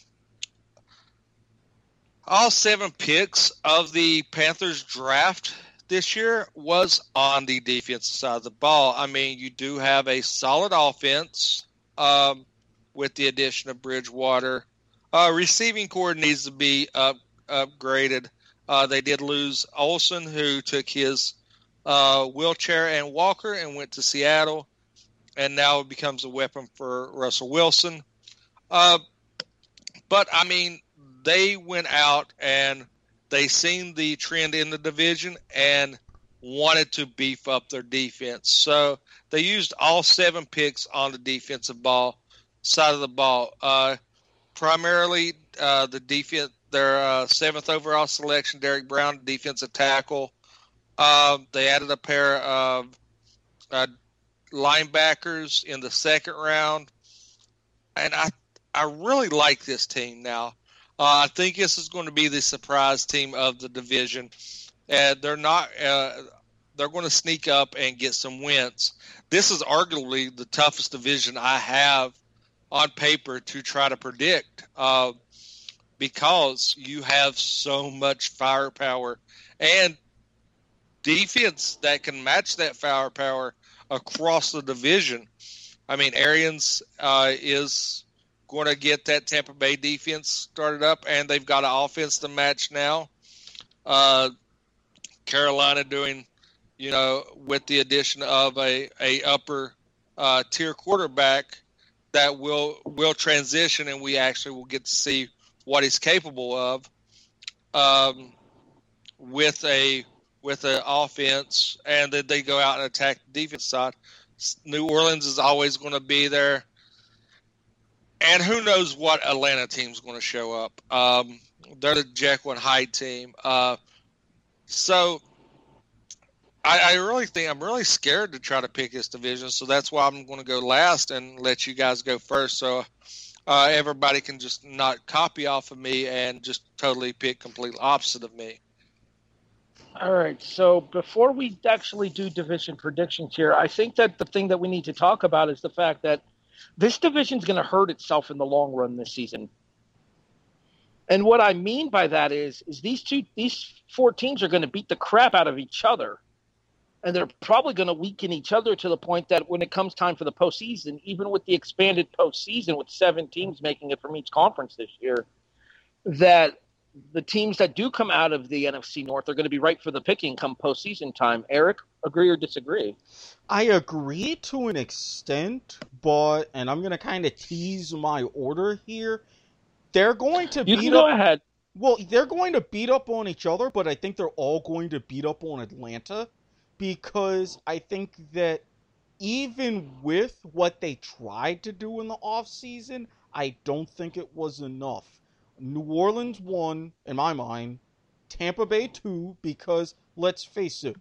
all seven picks of the Panthers draft this year was on the defensive side of the ball. I mean, you do have a solid offense um, with the addition of Bridgewater. Uh, receiving corps needs to be up, upgraded. Uh, they did lose Olsen, who took his uh, wheelchair and walker and went to Seattle, and now it becomes a weapon for Russell Wilson. Uh, but I mean, they went out and they seen the trend in the division and wanted to beef up their defense. So they used all seven picks on the defensive ball side of the ball. Uh, primarily, uh, the defense their uh, seventh overall selection, Derrick Brown, defensive tackle. Uh, they added a pair of uh, linebackers in the second round, and I I really like this team now. Uh, I think this is going to be the surprise team of the division. and they're not. Uh, they're going to sneak up and get some wins. This is arguably the toughest division I have on paper to try to predict. Uh, because you have so much firepower and defense that can match that firepower across the division. I mean, Arians uh, is going to get that Tampa Bay defense started up, and they've got an offense to match now. Uh, Carolina doing, you know, with the addition of a a upper uh, tier quarterback that will will transition, and we actually will get to see what he's capable of um, with a with an offense, and then they go out and attack the defense side. New Orleans is always going to be there, and who knows what Atlanta team's going to show up. Um, they're the Jekyll and Hyde team, uh, so I, I, really think I'm really scared to try to pick this division. So that's why I'm going to go last and let you guys go first. So uh, everybody can just not copy off of me and just totally pick completely opposite of me. All right. So before we actually do division predictions here, I think that the thing that we need to talk about is the fact that this division is going to hurt itself in the long run this season. And what I mean by that is, is these two, these four teams are going to beat the crap out of each other and they're probably going to weaken each other to the point that when it comes time for the postseason, even with the expanded postseason with seven teams making it from each conference this year, that the teams that do come out of the NFC North are going to be right for the picking come postseason time. Erik, agree or disagree? I agree to an extent, but and I'm going to kind of tease my order here. They're going to you beat go up, ahead. Well, they're going to beat up on each other, but I think they're all going to beat up on Atlanta because I think that even with what they tried to do in the offseason, I don't think it was enough. New Orleans won, in my mind, Tampa Bay two, because let's face it,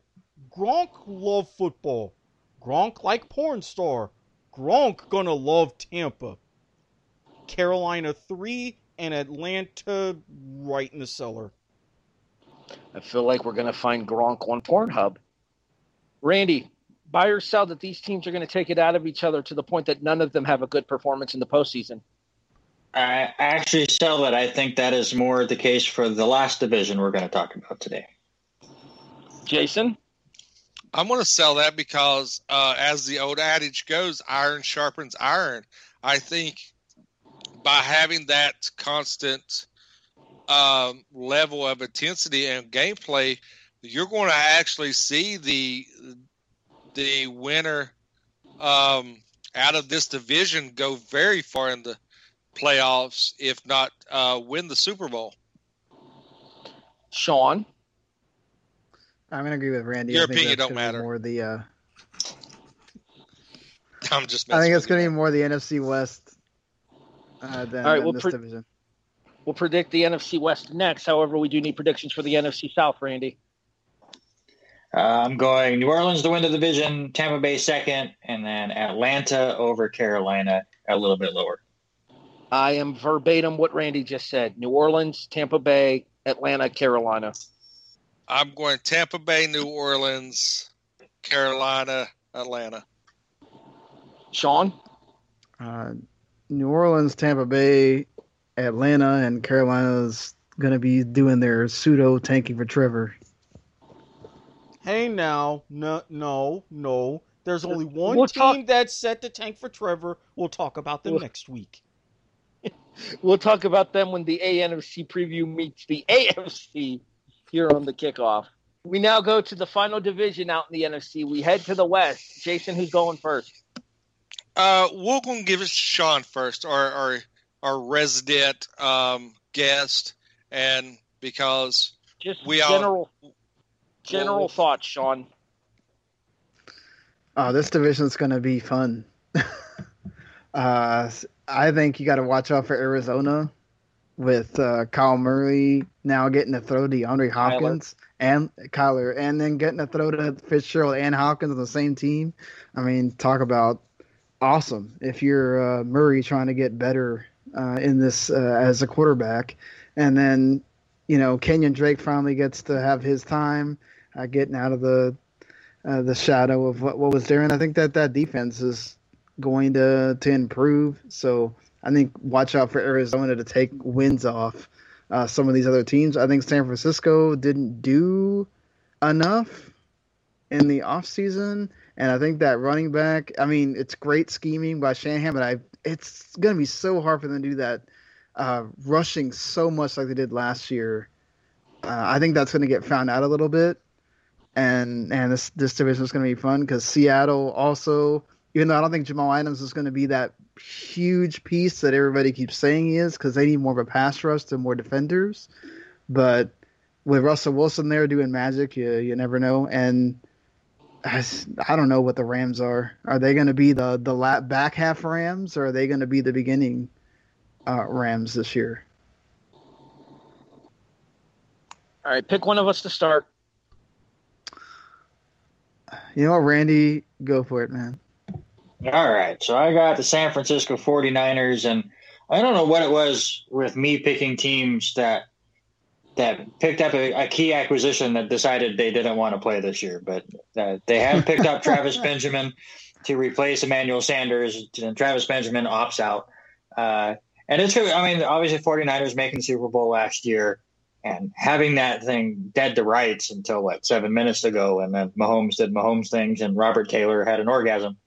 Gronk love football. Gronk like porn star. Gronk gonna love Tampa. Carolina three and Atlanta right in the cellar. I feel like we're gonna find Gronk on Pornhub. Randy, buy or sell that these teams are to take it out of each other to the point that none of them have a good performance in the postseason? I actually sell that. I think that is more the case for the last division we're going to talk about today. Jason? I'm going to sell that because, uh, as the old adage goes, iron sharpens iron. I think by having that constant um, level of intensity and gameplay, you're going to actually see the the winner um, out of this division go very far in the playoffs, if not uh, win the Super Bowl. Sean, I'm gonna agree with Randy. Your I think opinion don't matter. More the uh, I'm just. I think it's gonna be more the NFC West uh, than, All right, than we'll this pre- division. we'll predict the NFC West next. However, we do need predictions for the NFC South, Randy. Uh, I'm going New Orleans to win the division, Tampa Bay second, and then Atlanta over Carolina a little bit lower. I am verbatim what Randy just said. New Orleans, Tampa Bay, Atlanta, Carolina. I'm going Tampa Bay, New Orleans, Carolina, Atlanta. Sean, Uh, New Orleans, Tampa Bay, Atlanta, and Carolina's gonna be doing their pseudo tanking for Trevor. Hey now, no, no, no. There's only one We'll team talk- that's set to tank for Trevor. We'll talk about them We'll- next week. We'll talk about them when the ANFC preview meets the AFC here on the kickoff. We now go to the final division out in the NFC. We head to the West. Jason, who's going first? Uh, we're going to give it to Sean first, our our, our resident um, guest, and because Just We all- general general Well, thoughts, Sean. Oh, this division is gonna be fun. uh, I think you got to watch out for Arizona with uh, Kyle Murray now getting to throw to DeAndre Hopkins and Kyler, and then getting to throw to Fitzgerald and Hopkins on the same team. I mean, talk about awesome if you're uh, Murray trying to get better uh, in this uh, as a quarterback, and then you know Kenyan Drake finally gets to have his time uh, getting out of the uh, the shadow of what, what was there. And I think that that defense is going to to improve. So I think watch out for Arizona to take wins off uh, some of these other teams. I think San Francisco didn't do enough in the offseason. And I think that running back, I mean, it's great scheming by Shanahan, but I it's going to be so hard for them to do that, uh, rushing so much like they did last year. Uh, I think that's going to get found out a little bit and and this this division is going to be fun because Seattle also, even though I don't think Jamal Adams is going to be that huge piece that everybody keeps saying he is, because they need more of a pass rush to more defenders, but with Russell Wilson there doing magic, you you never know. And I, I don't know what the Rams are. Are they going to be the the back half Rams, or are they going to be the beginning uh, Rams this year? All right, pick one of us to start. You know what, Randy, go for it, man. All right. So I got the San Francisco 49ers, and I don't know what it was with me picking teams that that picked up a, a key acquisition that decided they didn't want to play this year, but uh, they have picked up Travis Benjamin to replace Emmanuel Sanders. And Travis Benjamin opts out. Uh, and it's, true. I mean, obviously 49ers making the Super Bowl last year and having that thing dead to rights until what, seven minutes ago. And then Mahomes did Mahomes things and Robert Taylor had an orgasm.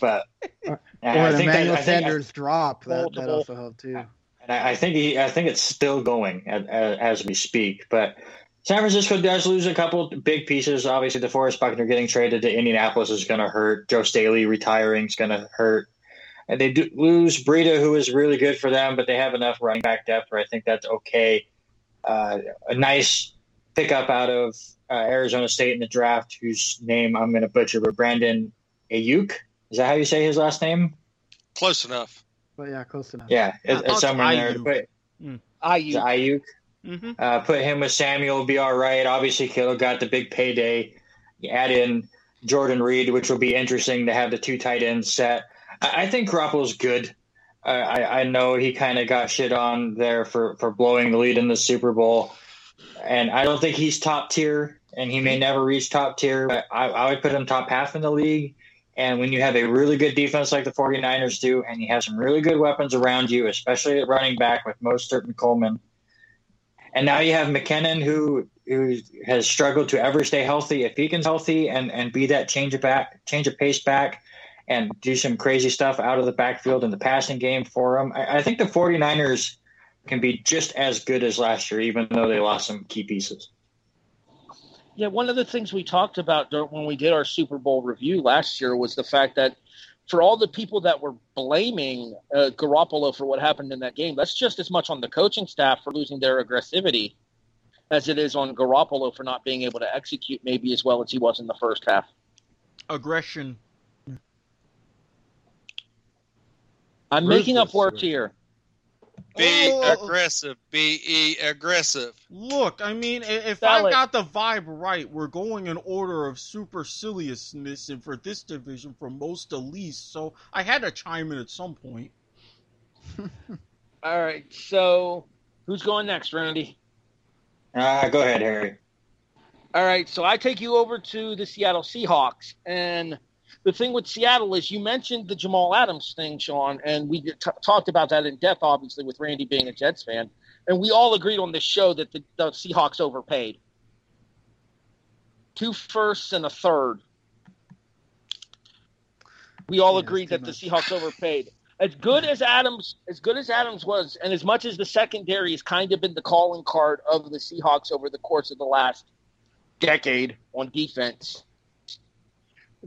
But Or I think that- Emmanuel I Sanders drop that, that also helped too. and I, I think he, I think it's still going as, as we speak. But San Francisco does lose a couple big pieces. Obviously, DeForest Buckner getting traded to Indianapolis is going to hurt. Joe Staley retiring is going to hurt. And they do lose Breida, who is really good for them, but they have enough running back depth where I think that's okay. Uh, a nice pickup out of uh, Arizona State in the draft, whose name I'm going to butcher, but Brandon Aiyuk. Is that how you say his last name? Close enough. But yeah, close enough. Yeah, it, it's it's somewhere in there. Aiyuk. Put, IU. is Aiyuk. Mm-hmm. Uh, put him with Samuel, be all right. Obviously, Kittle got the big payday. You add in Jordan Reed, which will be interesting to have the two tight ends set. I, I think Garoppolo's good. Uh, I, I know he kind of got shit on there for, for blowing the lead in the Super Bowl. And I don't think he's top tier, and he may never reach top tier, but I, I would put him top half in the league. And when you have a really good defense like the 49ers do, and you have some really good weapons around you, especially at running back with Mostert and Coleman, and now you have McKinnon who who has struggled to ever stay healthy. If he can healthy and, and be that change of back change of pace back and do some crazy stuff out of the backfield in the passing game for them. I, I think the 49ers can be just as good as last year, even though they lost some key pieces. Yeah, one of the things we talked about when we did our Super Bowl review last year was the fact that for all the people that were blaming uh, Garoppolo for what happened in that game, that's just as much on the coaching staff for losing their aggressivity as it is on Garoppolo for not being able to execute maybe as well as he was in the first half. Aggression. I'm making up words here. Be Oh. aggressive. Be e aggressive. Look, I mean, if Sell I got the vibe right, we're going in order of superciliousness and for this division from most to least, so I had to chime in at some point. All right, so who's going next, Randy? Uh, go ahead, Harry. All right, so I take you over to the Seattle Seahawks, and the thing with Seattle is you mentioned the Jamal Adams thing, Sean, and we t- talked about that in depth, obviously, with Randy being a Jets fan, and we all agreed on this show that the, the Seahawks overpaid. Two firsts and a third. We all Yeah, agreed that the. Seahawks overpaid. As good as Adams, as good as Adams was, and as much as the secondary has kind of been the calling card of the Seahawks over the course of the last decade on defense.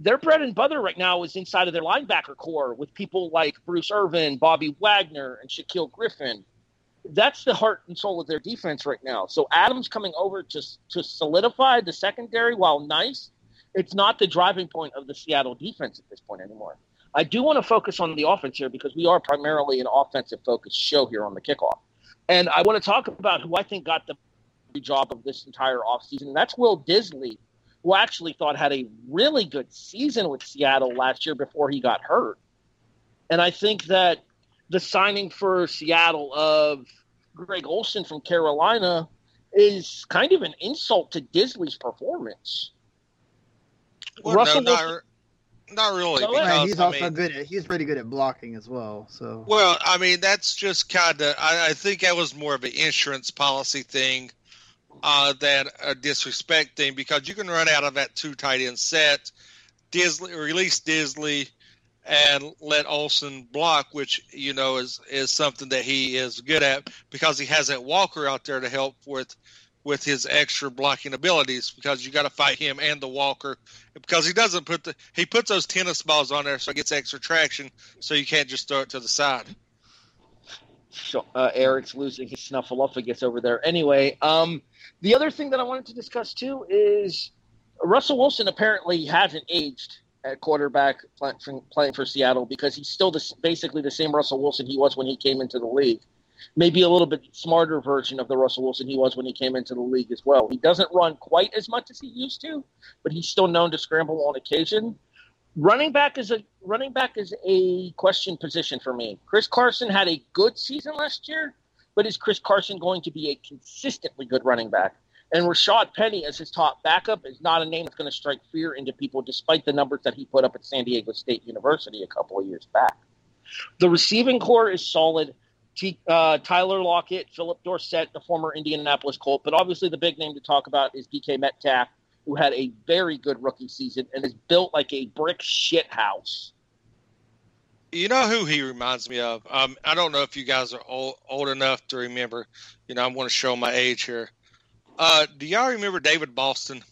Their bread and butter right now is inside of their linebacker corps with people like Bruce Irvin, Bobby Wagner, and Shaquill Griffin. That's the heart and soul of their defense right now. So Adams coming over to to solidify the secondary, while nice, it's not the driving point of the Seattle defense at this point anymore. I do want to focus on the offense here because we are primarily an offensive focused show here on the kickoff. And I want to talk about who I think got the job of this entire offseason. And that's Will Dissly, who I actually thought had a really good season with Seattle last year before he got hurt. And I think that the signing for Seattle of Greg Olsen from Carolina is kind of an insult to Dissly's performance. Well, Russell no, Wilson- not, not really. No, Yeah, because, he's I also mean, good. At, he's pretty good at blocking as well. So Well, I mean, that's just kind of. I, I think that was more of an insurance policy thing uh, than a disrespecting because you can run out of that two tight end set, Dissly release Dissly, and let Olsen block, which you know is is something that he is good at because he has that Walker out there to help with with his extra blocking abilities because you got to fight him and the Walker because he doesn't put the he puts those tennis balls on there so it gets extra traction so you can't just throw it to the side. Uh, Erik's losing his snuffleupagus over there. Anyway, um, the other thing that I wanted to discuss too is Russell Wilson apparently hasn't aged at quarterback playing for, playing for Seattle because he's still the, basically the same Russell Wilson he was when he came into the league. Maybe a little bit smarter version of the Russell Wilson he was when he came into the league as well. He doesn't run quite as much as he used to, but he's still known to scramble on occasion. Running back is a running back is a question position for me. Chris Carson had a good season last year, but is Chris Carson going to be a consistently good running back? And Rashaad Penny as his top backup is not a name that's going to strike fear into people, despite the numbers that he put up at San Diego State University a couple of years back. The receiving corps is solid. Uh, Tyler Lockett, Phillip Dorsett, the former Indianapolis Colt, but obviously the big name to talk about is DK Metcalf, who had a very good rookie season and is built like a brick shit house. You know who he reminds me of? Um, I don't know if you guys are old, old enough to remember. You know, I want to show my age here. Uh, do y'all remember David Boston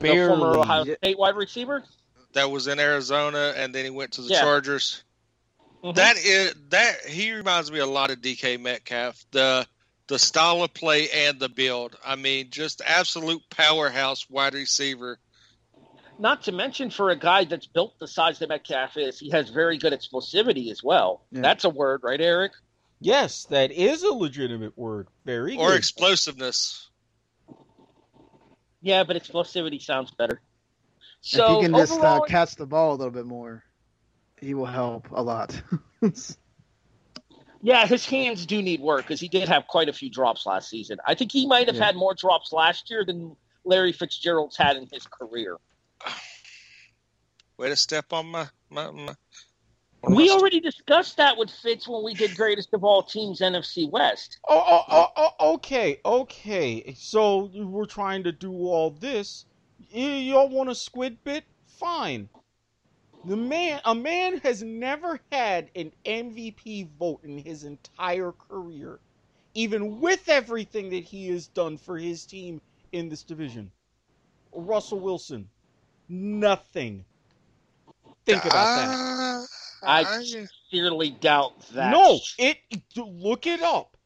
The former Ohio State wide receiver. that was in Arizona and then he went to the Yeah. Chargers? Mhm. That is that he reminds me a lot of DK Metcalf. The the style of play and the build. I mean, just absolute powerhouse wide receiver. Not to mention for a guy that's built the size that Metcalf is, he has very good explosivity as well. Yeah. That's a word, right, Erik? Yes, that is a legitimate word. Very Or good. explosiveness. Yeah, but explosivity sounds better. if So he can just uh, catch the ball a little bit more, he will help a lot. yeah, his hands do need work because he did have quite a few drops last season. I think he might have Yeah. had more drops last year than Larry Fitzgerald's had in his career. Way to step on my my. my We my- already discussed that with Fitz when we did Greatest of All Teams NFC West. Oh, oh, oh, oh, okay, okay. So we're trying to do all this. Y'all want a squid bit? Fine. The man, a man has never had an MVP vote in his entire career, even with everything that he has done for his team in this division. Russell Wilson, nothing. Think about that. Uh, I sincerely doubt that. No, it. Look it up.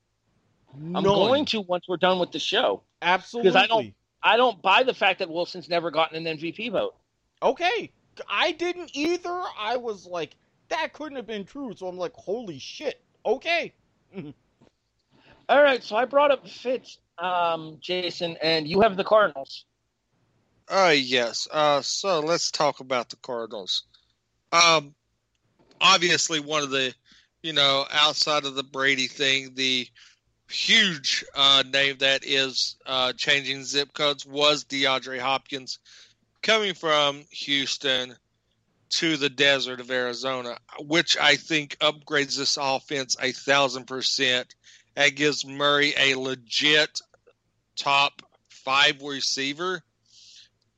I'm going to once we're done with the show. absolutely. Because I don't- I don't buy the fact that Wilson's never gotten an MVP vote. Okay, I didn't either. I was like, that couldn't have been true. So I'm like, holy shit. Okay. All right, so I brought up Fitz, um, Jason, and you have the Cardinals. Uh yes. Uh so let's talk about the Cardinals. Um obviously one of the you know, outside of the Brady thing, the huge uh name that is uh changing zip codes was DeAndre Hopkins coming from Houston to the desert of Arizona, which I think upgrades this offense a thousand percent and gives Murray a legit top five receiver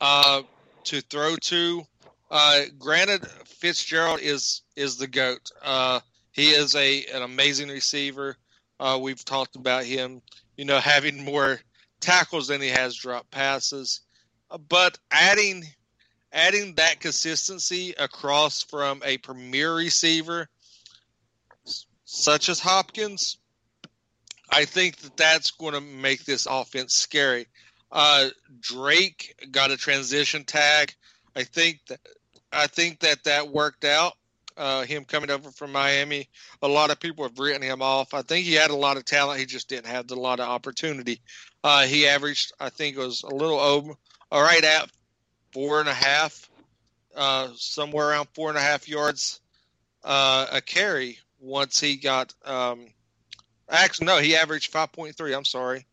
uh, to throw to. Uh, granted, Fitzgerald is is the goat. Uh, he is a an amazing receiver. Uh, we've talked about him, you know, having more tackles than he has drop passes. But adding adding that consistency across from a premier receiver such as Hopkins, I think that that's going to make this offense scary. Uh, Drake got a transition tag. I think that I think that that worked out. Uh, him coming over from Miami, a lot of people have written him off. I think he had a lot of talent. He just didn't have a lot of opportunity. Uh, he averaged, I think, it was a little over, all right at four and a half, uh, somewhere around four and a half yards uh, a carry once he got. Um, actually, no, he averaged five point three. I'm sorry.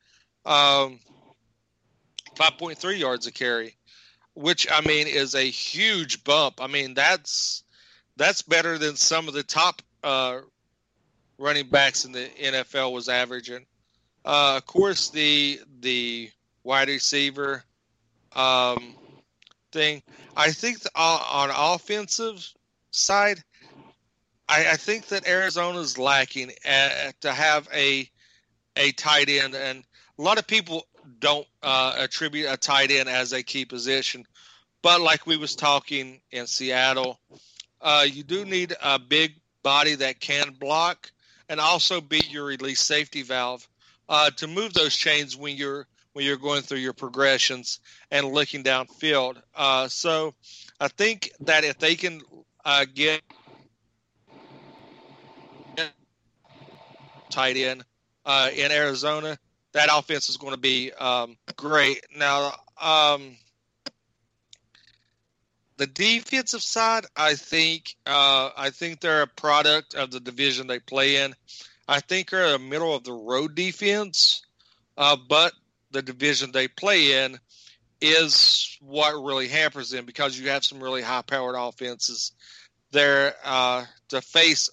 Um, 5.3 yards a carry, which I mean is a huge bump. I mean that's that's better than some of the top uh, running backs in the NFL was averaging. Uh, of course, the the wide receiver um, thing. I think the, uh, on offensive side, I, I think that Arizona's lacking uh, to have a a tight end, and a lot of people don't uh, attribute a tight end as a key position. But like we was talking in Seattle, uh, you do need a big body that can block and also be your release safety valve uh, to move those chains when you're when you're going through your progressions and looking downfield. Uh, so I think that if they can uh, get tight end uh, in Arizona, that offense is going to be um, great. Now, um, the defensive side, I think, uh, I think they're a product of the division they play in. I think they're a middle of the road defense, uh, but the division they play in is what really hampers them because you have some really high-powered offenses there uh, to face.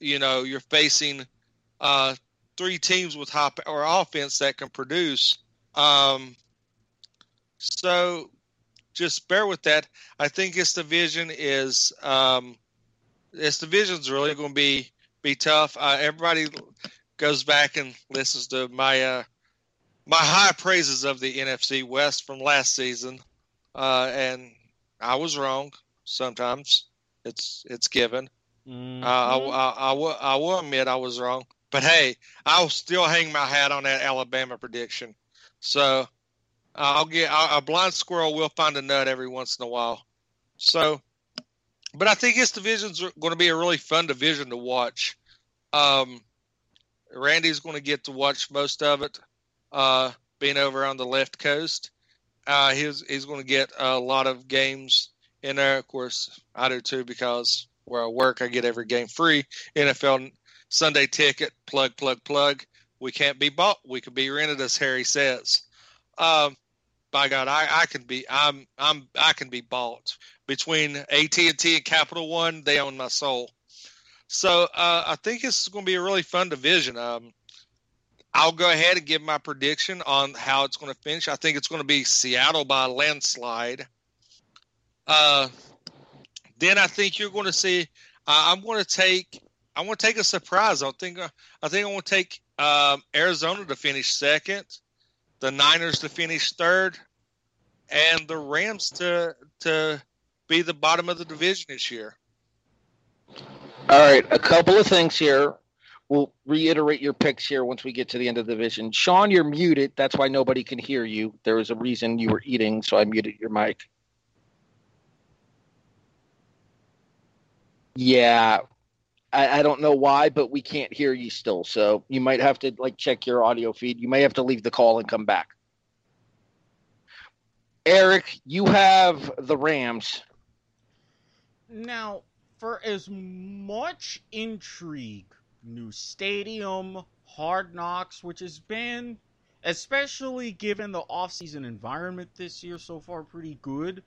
You know, you're facing uh, three teams with high power offense that can produce. Um, so just bear with that. I think this division is um, this division is really going to be be tough. Uh, everybody goes back and listens to my uh, my high praises of the NFC West from last season, uh, and I was wrong. Sometimes it's it's given. Mhm. Uh, I, I, I, will, I will admit I was wrong. But hey, I'll still hang my hat on that Alabama prediction. So I'll get a a blind squirrel will find a nut every once in a while. So, but I think this division's going to be a really fun division to watch. Um, Randy's going to get to watch most of it, uh, being over on the left coast. Uh, he's he's going to get a lot of games in there. Of course, I do too because where I work, I get every game free. NFL Sunday ticket, plug, plug, plug. We can't be bought. We can be rented, as Harry says. Um, by God, I, I can be. I'm. I'm. I can be bought between AT and T and Capital One. They own my soul. So uh, I think this is going to be a really fun division. Um, I'll go ahead and give my prediction on how it's going to finish. I think it's going to be Seattle by landslide. Uh, then I think you're going to see. Uh, I'm going to take. I want to take a surprise. I think. I think I want to take um, Arizona to finish second, the Niners to finish third, and the Rams to to be the bottom of the division this year. All right, a couple of things here. We'll reiterate your picks here once we get to the end of the division. Sean, you're muted. That's why nobody can hear you. There was a reason you were eating, so I muted your mic. Yeah, I, I, don't know why, but we can't hear you still. So you might have to like check your audio feed. You may have to leave the call and come back. Erik, you have the Rams. Now, for as much intrigue, new stadium, hard knocks, which has been, especially given the offseason environment this year so far, pretty good.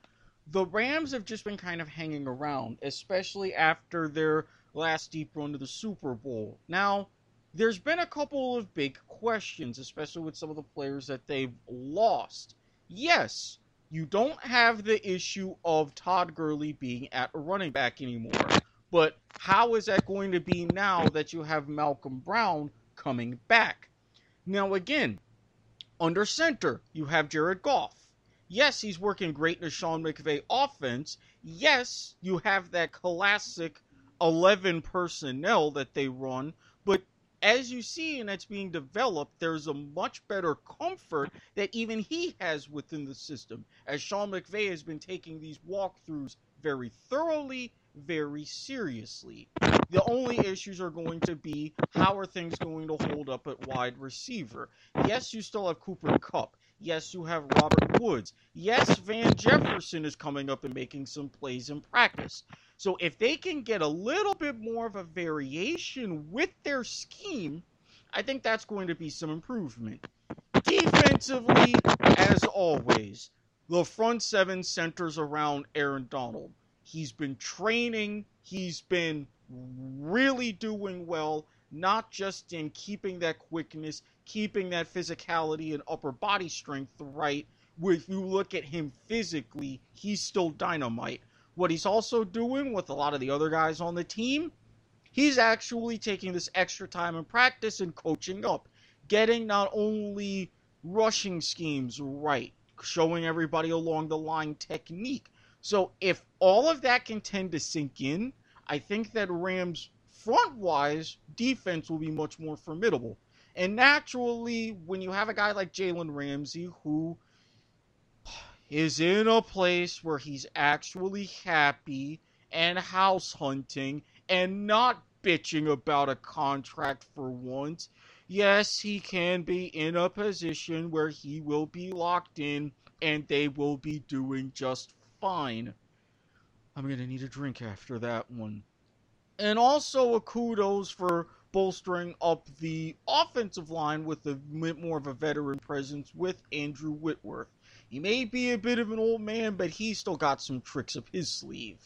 The Rams have just been kind of hanging around, especially after their last deep run to the Super Bowl. Now, there's been a couple of big questions, especially with some of the players that they've lost. Yes, you don't have the issue of Todd Gurley being at running back anymore. But how is that going to be now that you have Malcolm Brown coming back? Now, again, under center, you have Jared Goff. Yes, he's working great in Sean McVay offense. Yes, you have that classic 11 personnel that they run, but as you see and it's being developed, there's a much better comfort that even he has within the system, as Sean McVay has been taking these walkthroughs very thoroughly, very seriously. The only issues are going to be how are things going to hold up at wide receiver. Yes, you still have Cooper Kupp. Yes, you have Robert Woods. Yes, Van Jefferson is coming up and making some plays in practice. So if they can get a little bit more of a variation with their scheme, I think that's going to be some improvement. Defensively, as always, the front seven centers around Aaron Donald. He's been training, he's been really doing well, not just in keeping that quickness, keeping that physicality and upper body strength right. If you look at him physically, he's still dynamite. What he's also doing with a lot of the other guys on the team, he's actually taking this extra time in practice and coaching up, getting not only rushing schemes right, showing everybody along the line technique. So if all of that can tend to sink in, I think that Rams front wise defense will be much more formidable. And naturally, when you have a guy like Jalen Ramsey who is in a place where he's actually happy and house hunting and not bitching about a contract for once. Yes, he can be in a position where he will be locked in and they will be doing just fine. I'm going to need a drink after that one. And also a kudos for bolstering up the offensive line with a bit more of a veteran presence with Andrew Whitworth. He may be a bit of an old man, but he's still got some tricks up his sleeve.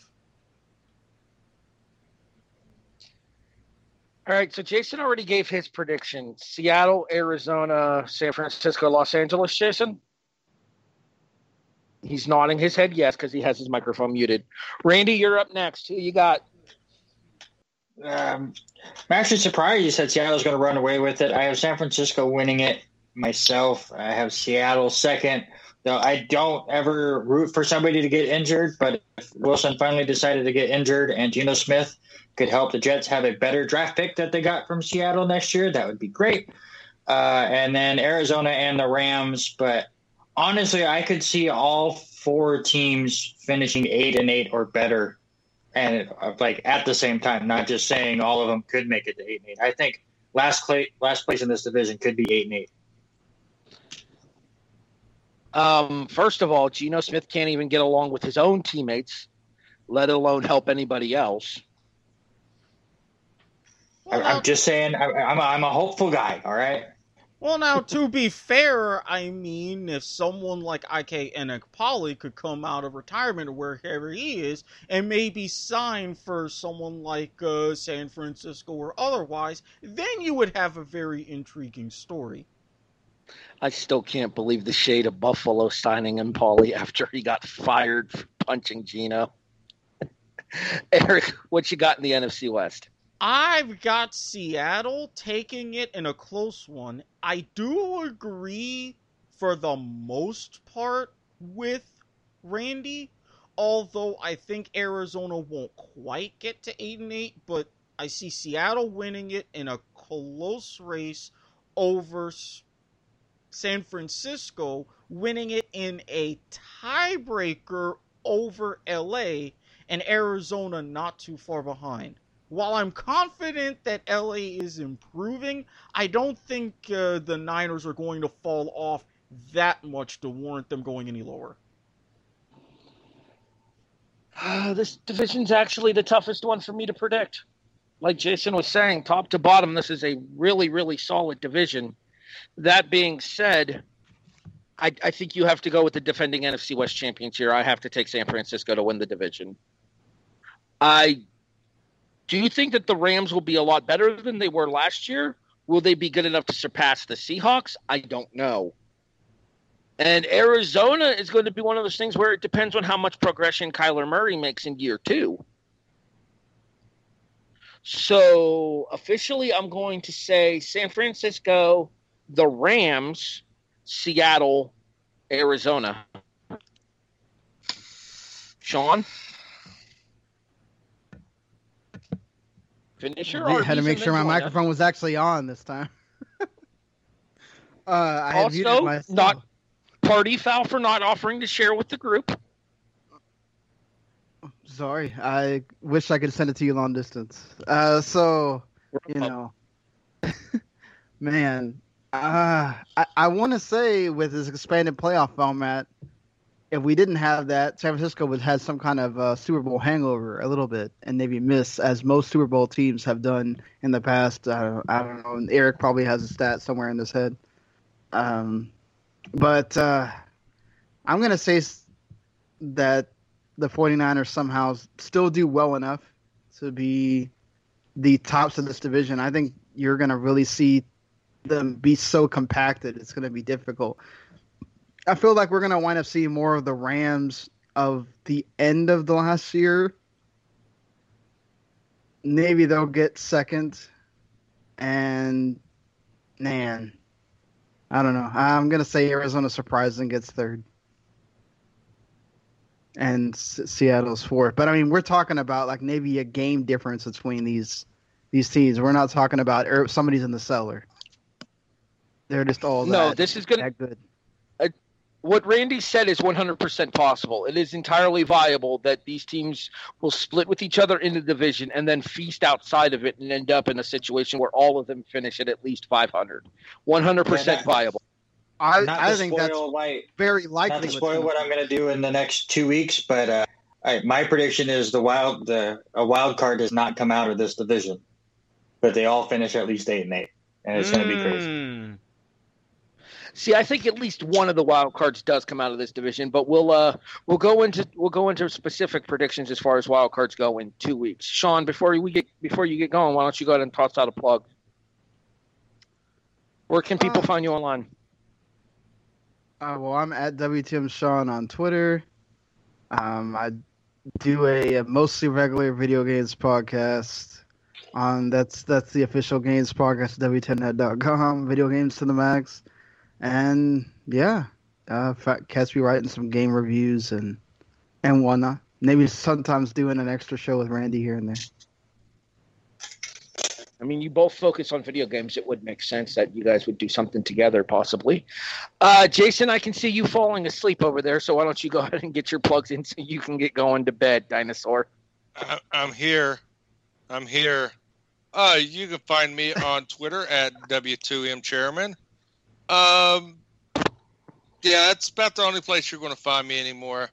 All right, so Jason already gave his prediction. Seattle, Arizona, San Francisco, Los Angeles, Jason? He's nodding his head yes because he has his microphone muted. Randy, you're up next. Who you got? Um, I'm actually surprised you said Seattle's going to run away with it. I have San Francisco winning it myself. I have Seattle second. Though I don't ever root for somebody to get injured, but if Wilson finally decided to get injured and Geno Smith could help the Jets have a better draft pick that they got from Seattle next year, that would be great. Uh, and then Arizona and the Rams, but honestly, I could see all four teams finishing eight and eight or better, and uh, like at the same time, not just saying all of them could make it to eight and eight. I think last play, last place in this division could be eight and eight. Um, first of all, Geno Smith can't even get along with his own teammates, let alone help anybody else. Well, I'm just saying, I, am a, I'm a hopeful guy. All right. Well, now to be fair, I mean, if someone like IK Enemkpali could come out of retirement wherever he is and maybe sign for someone like uh, San Francisco or otherwise, then you would have a very intriguing story. I still can't believe the shade of Buffalo signing him, Paulie, after he got fired for punching Geno. Erik, what you got in the NFC West? I've got Seattle taking it in a close one. I do agree for the most part with Randy, although I think Arizona won't quite get to 8 and 8, but I see Seattle winning it in a close race over San Francisco, winning it in a tiebreaker over LA, and Arizona not too far behind. While I'm confident that LA is improving, I don't think uh, the Niners are going to fall off that much to warrant them going any lower. Uh, this division's actually the toughest one for me to predict. Like Jason was saying, top to bottom, this is a really, really solid division. That being said, I, I think you have to go with the defending NFC West champions here. I have to take San Francisco to win the division. I do you think that the Rams will be a lot better than they were last year? Will they be good enough to surpass the Seahawks? I don't know. And Arizona is going to be one of those things where it depends on how much progression Kyler Murray makes in year two. So officially, I'm going to say San Francisco, the Rams, Seattle, Arizona. Sean? Finisher? I had to make sure my microphone was actually on this time. uh, I Also, not party foul for not offering to share with the group. Sorry, I wish I could send it to you long distance. Uh, so you know, man, uh, I I want to say with this expanded playoff format, if we didn't have that, San Francisco would have some kind of uh, Super Bowl hangover a little bit, and maybe miss as most Super Bowl teams have done in the past. Uh, I don't know. and Erik probably has a stat somewhere in his head. Um, but uh, I'm gonna say that the 49ers somehow still do well enough to be the tops of this division. I think you're going to really see them be so compacted. It's going to be difficult. I feel like we're going to wind up seeing more of the Rams of the end of the last year. Maybe they'll get second. And, man, I don't know. I'm going to say Arizona surprises and gets third and S- Seattle's fourth. But I mean, we're talking about like maybe a game difference between these these teams. We're not talking about er, somebody's in the cellar. They're just all No, that, this is gonna- that good. What Randy said is 100% possible. It is entirely viable that these teams will split with each other in the division and then feast outside of it and end up in a situation where all of them finish at at least 500. 100% Yeah, that- viable. I, I think spoil that's my, very not likely. to spoil what I'm going to do in the next two weeks, but uh, all right, my prediction is the wild the a wild card does not come out of this division, but they all finish at least eight and eight, and it's going to be crazy. See, I think at least one of the wild cards does come out of this division, but we'll uh we'll go into we'll go into specific predictions as far as wild cards go in two weeks. Sean, before we get before you get going, why don't you go ahead and toss out a plug? Where can people Uh, find you online? Uh, well, I'm at WTM Sean on Twitter. Um, I do a, a mostly regular video games podcast. On that's that's the official games podcast at W10net.com. Video games to the max, and yeah, uh, fa- catch me writing some game reviews and and whatnot. Maybe sometimes doing an extra show with Randy here and there. I mean, you both focus on video games. It would make sense that you guys would do something together, possibly. Uh, Jason, I can see you falling asleep over there, so why don't you go ahead and get your plugs in so you can get going to bed, dinosaur? I, I'm here. I'm here. Uh, you can find me on Twitter at W2M Chairman. Um, yeah, that's about the only place you're going to find me anymore.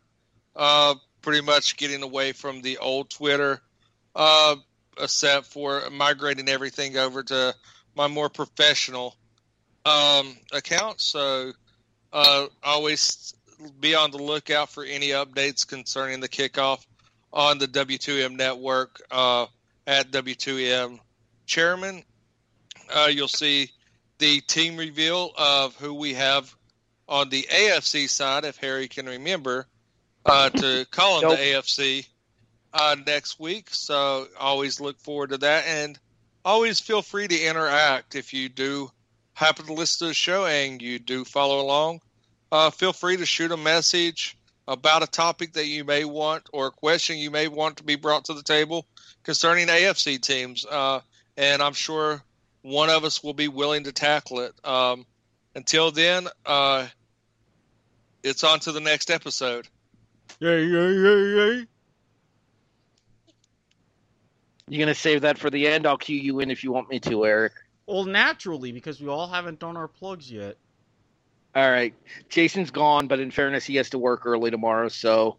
Uh, pretty much getting away from the old Twitter, uh, except for migrating everything over to my more professional um, account. So, uh, always be on the lookout for any updates concerning the kickoff on the W2M network uh, at W2M Chairman. Uh, you'll see the team reveal of who we have on the AFC side, if Harry can remember, uh, to call him Nope. the AFC. uh, next week. So always look forward to that. And always feel free to interact if you do happen to listen to the show and you do follow along. Uh, feel free to shoot a message about a topic that you may want or a question you may want to be brought to the table concerning AFC teams. Uh, and I'm sure one of us will be willing to tackle it. Um, until then, uh, it's on to the next episode. Yay, yay, yay, yay. You're gonna save that for the end? I'll cue you in if you want me to, Erik. Well, naturally, because we all haven't done our plugs yet. All right. Jason's gone, but in fairness, he has to work early tomorrow. So,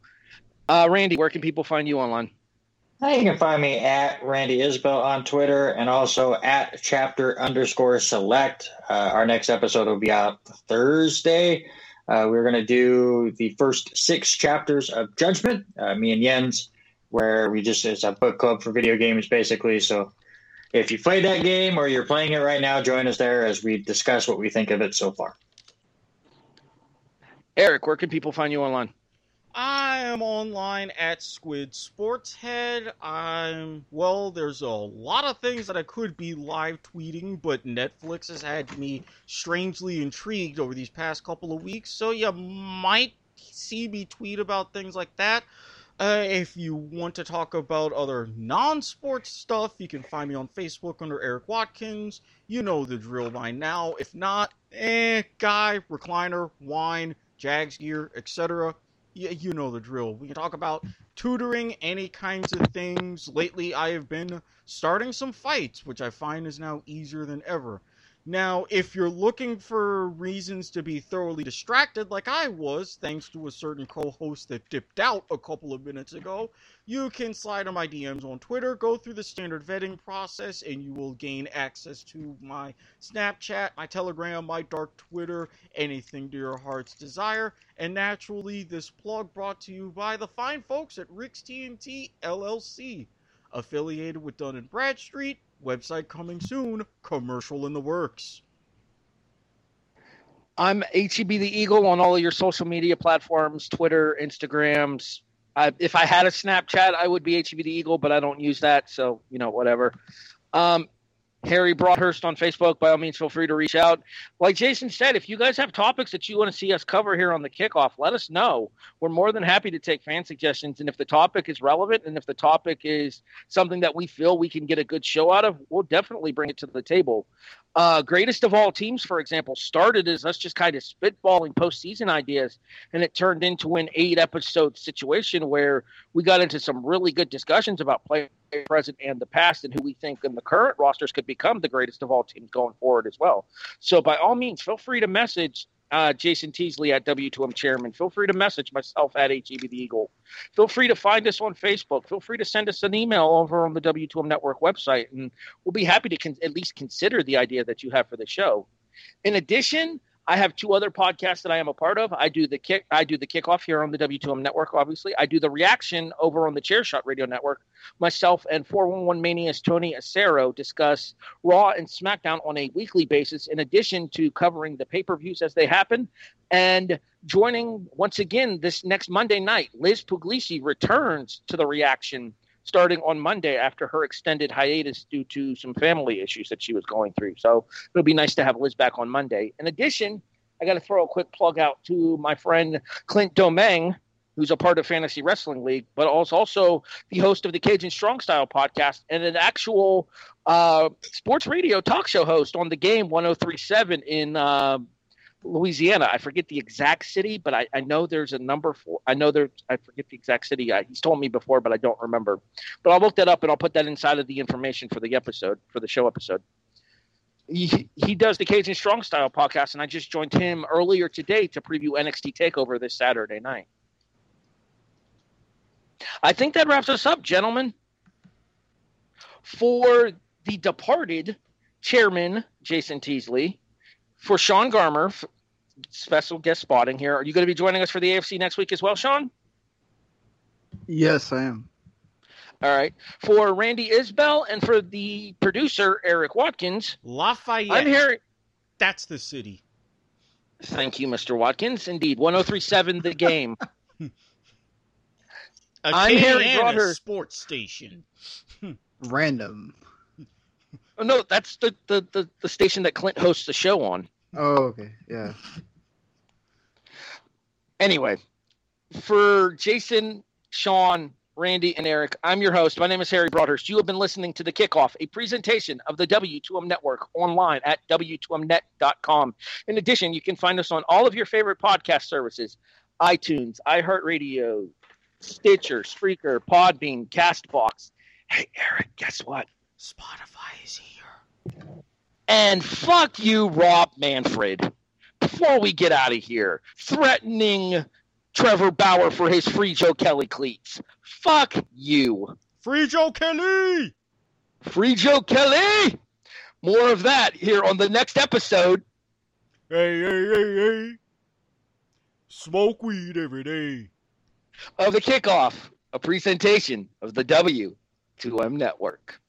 uh, Randy, where can people find you online? You can find me at Randy Isbelle on Twitter and also at chapter underscore select. Uh, our next episode will be out Thursday. Uh, we're going to do the first six chapters of Judgment, uh, me and Jens, where we just, it's a book club for video games basically. So if you played that game or you're playing it right now, join us there as we discuss what we think of it so far. Erik, where can people find you online? I am online at Squid Sportshead. I'm well. There's a lot of things that I could be live tweeting, but Netflix has had me strangely intrigued over these past couple of weeks. So you might see me tweet about things like that. Uh, if you want to talk about other non-sports stuff, you can find me on Facebook under Erik Watkins. You know the drill by now. If not, eh, guy, recliner, wine, Jags gear, etc yeah, you know the drill. We can talk about tutoring, any kinds of things. Lately, I have been starting some fights, which I find is now easier than ever. Now, if you're looking for reasons to be thoroughly distracted, like I was, thanks to a certain co host that dipped out a couple of minutes ago, you can slide on my DMs on Twitter, go through the standard vetting process, and you will gain access to my Snapchat, my Telegram, my dark Twitter, anything to your heart's desire. And naturally, this plug brought to you by the fine folks at Rick's TNT LLC, affiliated with Dun and Bradstreet Website coming soon. Commercial in the works. I'm HEB the Eagle on all of your social media platforms Twitter, Instagrams. I, if I had a Snapchat, I would be HEB the Eagle, but I don't use that. So, you know, whatever. Um, Harry Broadhurst on Facebook. By all means, feel free to reach out. Like Jason said, if you guys have topics that you want to see us cover here on the kickoff, let us know. We're more than happy to take fan suggestions. And if the topic is relevant and if the topic is something that we feel we can get a good show out of, we'll definitely bring it to the table. Uh, greatest of all teams, for example, started as us just kind of spitballing postseason ideas, and it turned into an eight episode situation where we got into some really good discussions about play present and the past and who we think in the current rosters could become the greatest of all teams going forward as well. So by all means, feel free to message uh, Jason Teasley at W2M Chairman. Feel free to message myself at HEB the Eagle. Feel free to find us on Facebook. Feel free to send us an email over on the W2M Network website, and we'll be happy to con- at least consider the idea that you have for the show. In addition, I have two other podcasts that I am a part of. I do the kick I do the kickoff here on the W2M network, obviously. I do the reaction over on the Chairshot Radio Network. Myself and 411 Mania's Tony Acero discuss Raw and SmackDown on a weekly basis, in addition to covering the pay-per-views as they happen. And joining once again this next Monday night, Liz Puglisi returns to the reaction starting on Monday after her extended hiatus due to some family issues that she was going through. So it'll be nice to have Liz back on Monday. In addition, I got to throw a quick plug out to my friend Clint Domingue, who's a part of Fantasy Wrestling League, but also also the host of the Cajun Strong Style podcast and an actual uh, sports radio talk show host on the game 1037 in uh, Louisiana. I forget the exact city, but I, I know there's a number for. I know there. I forget the exact city. I, he's told me before, but I don't remember. But I'll look that up and I'll put that inside of the information for the episode for the show episode. He, he does the Cajun Strong Style podcast, and I just joined him earlier today to preview NXT Takeover this Saturday night. I think that wraps us up, gentlemen. For the departed chairman Jason Teasley, for Sean Garmer, special guest spotting here. Are you going to be joining us for the AFC next week as well, Sean? Yes, I am. All right. For Randy Isbelle and for the producer, Erik Watkins. Lafayette. I'm here. That's the city. Thank you, Mr. Watkins. Indeed. 1037 the game. A I'm Harry K&N, Broder. sports station. Random. Oh, no, that's the, the, the, the station that Clint hosts the show on. Oh, okay. Yeah. Anyway, for Jason, Sean, Randy, and Erik, I'm your host. My name is Harry Broadhurst. You have been listening to The Kickoff, a presentation of the W2M Network online at W2Mnet.com. In addition, you can find us on all of your favorite podcast services iTunes, iHeartRadio, Stitcher, Spreaker, Podbean, Castbox. Hey, Erik, guess what? Spotify is here. And fuck you, Rob Manfred. Before we get out of here, threatening Trevor Bauer for his free Joe Kelly cleats. Fuck you. Free Joe Kelly! Free Joe Kelly! More of that here on the next episode. Hey, hey, hey, hey. Smoke weed every day. of the kickoff, a presentation of the W2M Network.